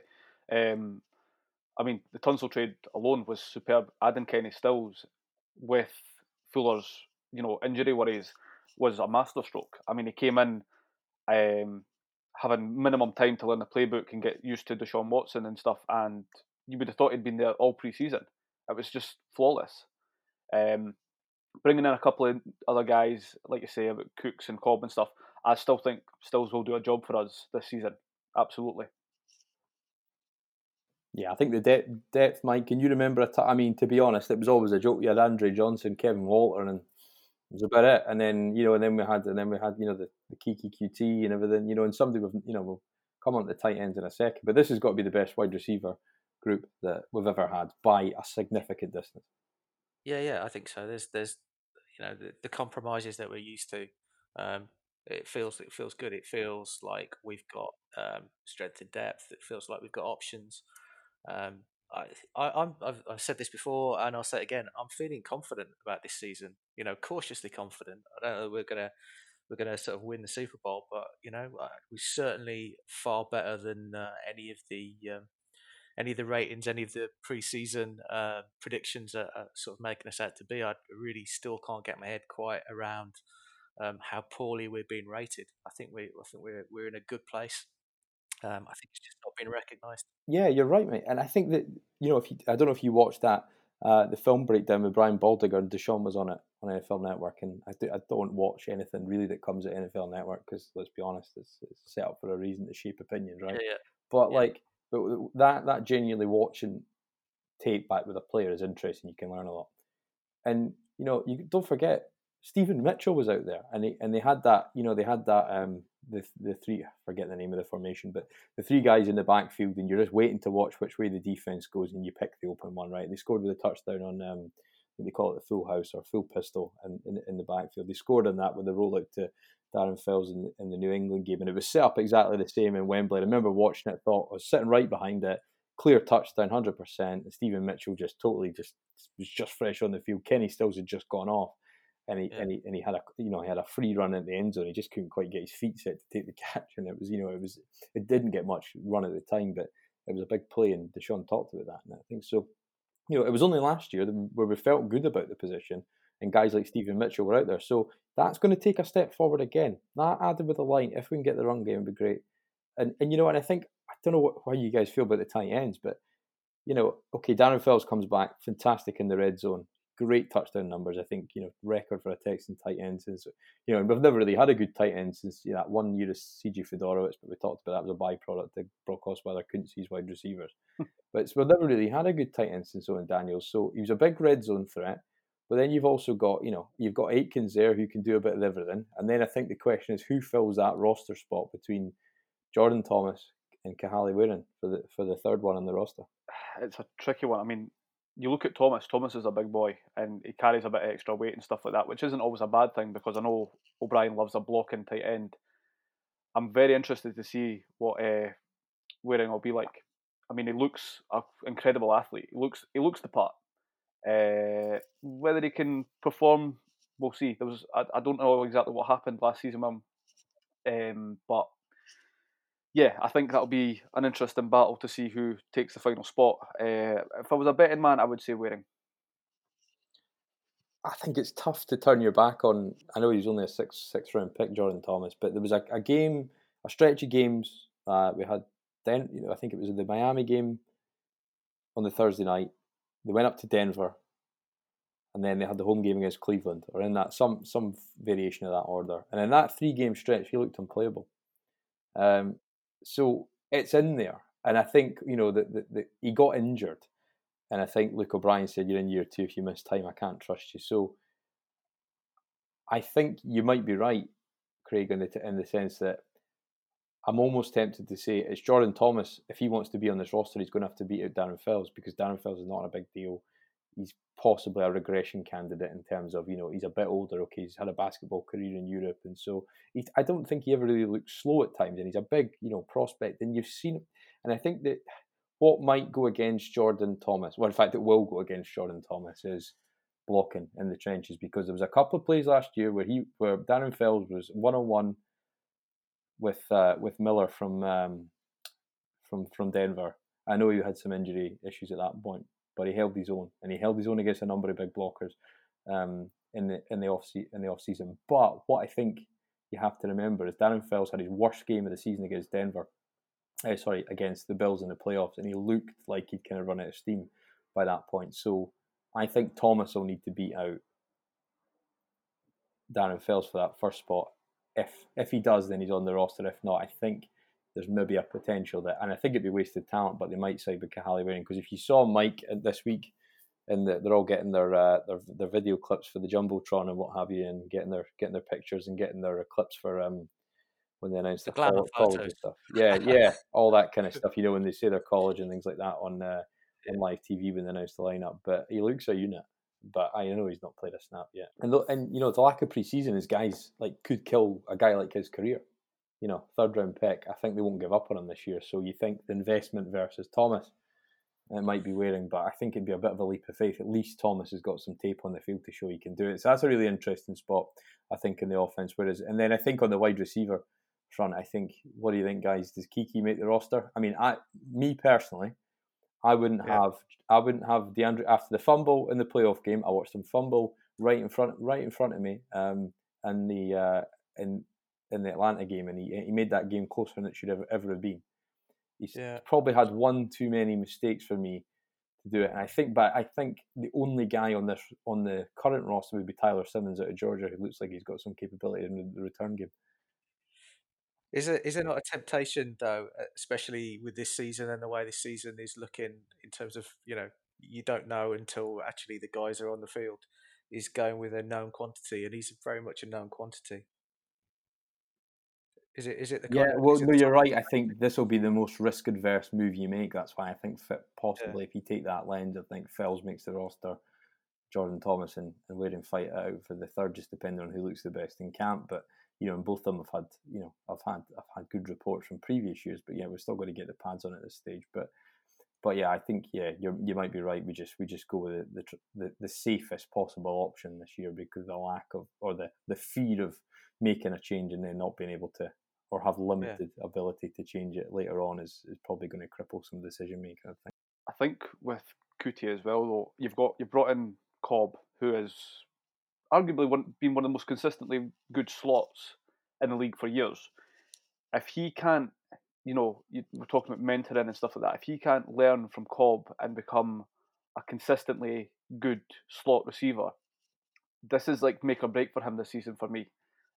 Speaker 5: Um, I mean, the Tunsil trade alone was superb. Adding Kenny Stills with Fuller's, you know, injury worries was a masterstroke. I mean, he came in um, having minimum time to learn the playbook and get used to Deshaun Watson and stuff, and you would have thought he'd been there all pre-season. It was just flawless. Um, bringing in a couple of other guys, like you say about Cooks and Cobb and stuff, I still think Stills will do a job for us this season. Absolutely.
Speaker 3: Yeah, I think the depth, depth, Mike. Can you remember a t- I mean, to be honest, it was always a joke. You had Andre Johnson, Kevin Walter, and it was about it. And then you know, and then we had, and then we had, you know, the, the Keke Coutee and everything. You know, and somebody with, you know, we'll come on to the tight ends in a second. But this has got to be the best wide receiver group that we've ever had by a significant distance.
Speaker 4: Yeah, yeah, I think so. There's, there's, you know, the, the compromises that we're used to. Um, it feels, it feels good. It feels like we've got um, strength and depth. It feels like we've got options. Um, I, I, am I've, I've, said this before, and I'll say it again. I'm feeling confident about this season. You know, cautiously confident. I don't know we're gonna we're gonna sort of win the Super Bowl, but you know, we're certainly far better than uh, any of the um, any of the ratings, any of the preseason uh, predictions are, are, sort of making us out to be. I really still can't get my head quite around um, how poorly we're being rated. I think we I think we're we're in a good place. Um, I think it's just not being recognised.
Speaker 3: Yeah, you're right, mate. And I think that you know, if you, I don't know if you watched that uh, the film breakdown with Brian Baldinger and Deshaun was on it on NFL Network, and I, do, I don't watch anything really that comes at NFL Network because let's be honest, it's, it's, set up for a reason to shape opinions, right?
Speaker 4: Yeah, yeah.
Speaker 3: But
Speaker 4: yeah.
Speaker 3: like, but that that genuinely watching tape back with a player is interesting. You can learn a lot, and you know, you don't forget Steven Mitchell was out there, and they and they had that, you know, they had that um, the the three I forget the name of the formation, but the three guys in the backfield, and you're just waiting to watch which way the defense goes, and you pick the open one, right? They scored with a touchdown on um, they call it the full house or full pistol in, in, in the backfield. They scored on that with a rollout to Darren Fells in, in the New England game, and it was set up exactly the same in Wembley. I remember watching it, thought I was sitting right behind it, clear touchdown, hundred percent. And Steven Mitchell just totally just was just fresh on the field. Kenny Stills had just gone off and he, yeah. and he and he had a you know he had a free run at the end zone. He just couldn't quite get his feet set to take the catch, and it was you know it was it didn't get much run at the time, but it was a big play, and Deshaun talked about that, and I think so. You know, it was only last year where we felt good about the position, and guys like Steven Mitchell were out there. So that's going to take a step forward again. That added with the line, if we can get the run game, would be great. And and you know, and I think I don't know what, how you guys feel about the tight ends, but you know, okay, Darren Fells comes back, fantastic in the red zone great touchdown numbers. I think you know record for a Texan tight end since you know we've never really had a good tight end since you know, that one year of CJ Fiedorowicz, but we talked about that was a byproduct of Brock Osweiler couldn't see his wide receivers. Hmm. but we've never really had a good tight end since Owen Daniels. So he was a big red zone threat. But then you've also got, you know, you've got Akins there who can do a bit of everything. And then I think the question is who fills that roster spot between Jordan Thomas and Kahale Warring for the for the third one on the roster?
Speaker 5: It's a tricky one. I mean, you look at Thomas. Thomas is a big boy, and he carries a bit of extra weight and stuff like that, which isn't always a bad thing because I know O'Brien loves a blocking tight end. I'm very interested to see what uh, Warring will be like. I mean, he looks an incredible athlete. He looks he looks the part. Uh, whether he can perform, we'll see. There was I, I don't know exactly what happened last season, um, but yeah, I think that'll be an interesting battle to see who takes the final spot. Uh, if I was a betting man, I would say Warring.
Speaker 3: I think it's tough to turn your back on. I know he's only a six six round pick, Jordan Thomas, but there was a, a game, a stretch of games. We had then, you know, I think it was the Miami game on the Thursday night. They went up to Denver, and then they had the home game against Cleveland, or in that some some variation of that order. And in that three game stretch, he looked unplayable. Um, so it's in there, and I think you know that he got injured, and I think Luke O'Brien said you're in year two. If you miss time, I can't trust you. So I think you might be right, Craig, in the in the sense that I'm almost tempted to say it's Jordan Thomas. If he wants to be on this roster, he's going to have to beat out Darren Fells because Darren Fells is not a big deal. He's possibly a regression candidate in terms of you know he's a bit older. Okay, he's had a basketball career in Europe, and so he, I don't think he ever really looks slow at times, and he's a big you know prospect. And you've seen, and I think that what might go against Jordan Thomas, well, in fact, it will go against Jordan Thomas is blocking in the trenches because there was a couple of plays last year where he where Darren Fells was one on one with uh, with Miller from um, from from Denver. I know he had some injury issues at that point, but he held his own, and he held his own against a number of big blockers um, in the in the off in the off season. But what I think you have to remember is Darren Fells had his worst game of the season against Denver. Uh, sorry, against the Bills in the playoffs, and he looked like he'd kind of run out of steam by that point. So I think Thomas will need to beat out Darren Fells for that first spot. If if he does, then he's on the roster. If not, I think there's maybe a potential that, and I think it'd be wasted talent, but they might side with Kahale Warring because if you saw Mike this week, and the, they're all getting their, uh, their their video clips for the jumbotron and what have you, and getting their getting their pictures and getting their clips for um when they announce the,
Speaker 4: the
Speaker 3: college, and stuff. Yeah, yeah, all that kind of stuff. You know, when they say their college and things like that on uh, on live TV when they announce the lineup. But he looks a unit. But I know he's not played a snap yet. And and you know the lack of preseason is guys like could kill a guy like his career you know, third round pick. I think they won't give up on him this year. So you think the investment versus Thomas, it might be Warring, but I think it'd be a bit of a leap of faith. At least Thomas has got some tape on the field to show he can do it. So that's a really interesting spot, I think, in the offense. Whereas, and then I think on the wide receiver front, I think, what do you think, guys? Does Keke make the roster? I mean, I, me personally, I wouldn't yeah. have, I wouldn't have DeAndre after the fumble in the playoff game. I watched him fumble right in front, right in front of me, um, and the uh, in in the Atlanta game, and he, he made that game closer than it should ever ever have been. He's yeah. probably had one too many mistakes for me to do it. And I think, but I think the only guy on this on the current roster would be Tyler Simmons out of Georgia, who looks like he's got some capability in the return game.
Speaker 4: Is it is it not a temptation though, especially with this season and the way this season is looking in terms of you know you don't know until actually the guys are on the field. Is going with a known quantity, and he's very much a known quantity. Is it? Is it the?
Speaker 3: Yeah. Of, well, no, you're right. I think this will be the most risk adverse move you make. That's why I think possibly yeah. if you take that lens, I think Fells makes the roster. Jordan Thomas and, and Warring fight out for the third, just depending on who looks the best in camp. But you know, and both of them have had, you know, I've had I've had good reports from previous years. But yeah, we're still going to get the pads on at this stage. But but yeah, I think yeah, you you might be right. We just we just go with the, the the, the safest possible option this year because the lack of or the the fear of making a change and then not being able to or have limited yeah. ability to change it later on is, is probably going to cripple some decision making. I think.
Speaker 5: I think with Coutee as well, though, you've got you brought in Cobb, who has arguably one, been one of the most consistently good slots in the league for years. If he can't, you know, you, we're talking about mentoring and stuff like that. If he can't learn from Cobb and become a consistently good slot receiver, this is like make or break for him this season for me.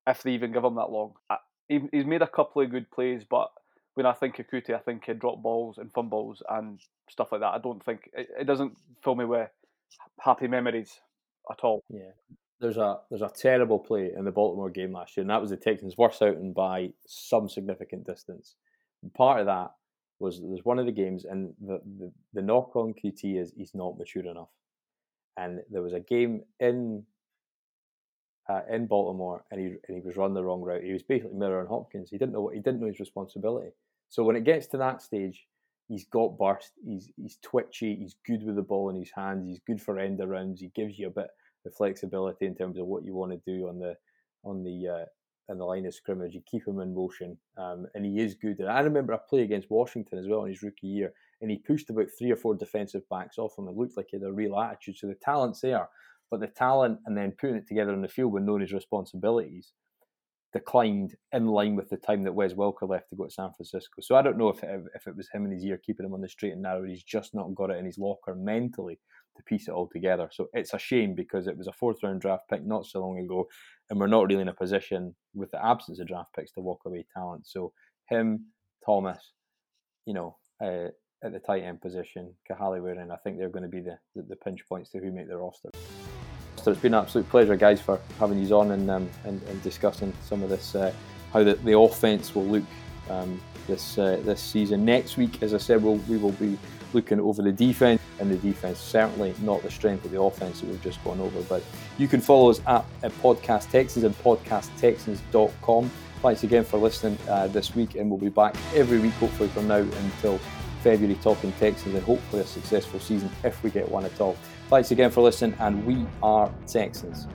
Speaker 5: If they even give him that long, I, he, he's made a couple of good plays, but when I think of Coutee, I think he drop balls and fumbles and stuff like that. I don't think it, it doesn't fill me with happy memories at all.
Speaker 3: Yeah, there's a there's a terrible play in the Baltimore game last year, and that was the Texans' worst outing by some significant distance. And part of that was there's one of the games, and the, the, the knock on Coutee is he's not mature enough. And there was a game in uh, in Baltimore, and he and he was running the wrong route. He was basically mirroring Hopkins. He didn't know what he didn't know his responsibility. So when it gets to that stage, he's got burst. He's he's twitchy. He's good with the ball in his hands. He's good for end arounds. He gives you a bit of flexibility in terms of what you want to do on the on the uh, the line of scrimmage. You keep him in motion, um, and he is good. And I remember a play against Washington as well in his rookie year, and he pushed about three or four defensive backs off him. It looked like he had a real attitude. So the talent's there. But the talent and then putting it together on the field when knowing his responsibilities declined in line with the time that Wes Welker left to go to San Francisco. So I don't know if it, if it was him in his ear keeping him on the straight and narrow. He's just not got it in his locker mentally to piece it all together. So it's a shame because it was a fourth round draft pick not so long ago, and we're not really in a position with the absence of draft picks to walk away talent. So him, Thomas, you know, uh, at the tight end position, Kahale Warring, I think they're going to be the, the, the pinch points to who make the roster. So it's been an absolute pleasure, guys, for having you on and, um, and, and, discussing some of this, uh, how the, the offense will look um, this uh, this season. Next week, as I said, we'll, we will be looking over the defense. and the defense. Certainly not the strength of the offense that we've just gone over. But you can follow us at, at Podcast Texans and podcasttexans.com. Thanks again for listening uh, this week, and we'll be back every week, hopefully, from now until February, talking Texans and hopefully a successful season if we get one at all. Thanks again for listening, and we are Texans.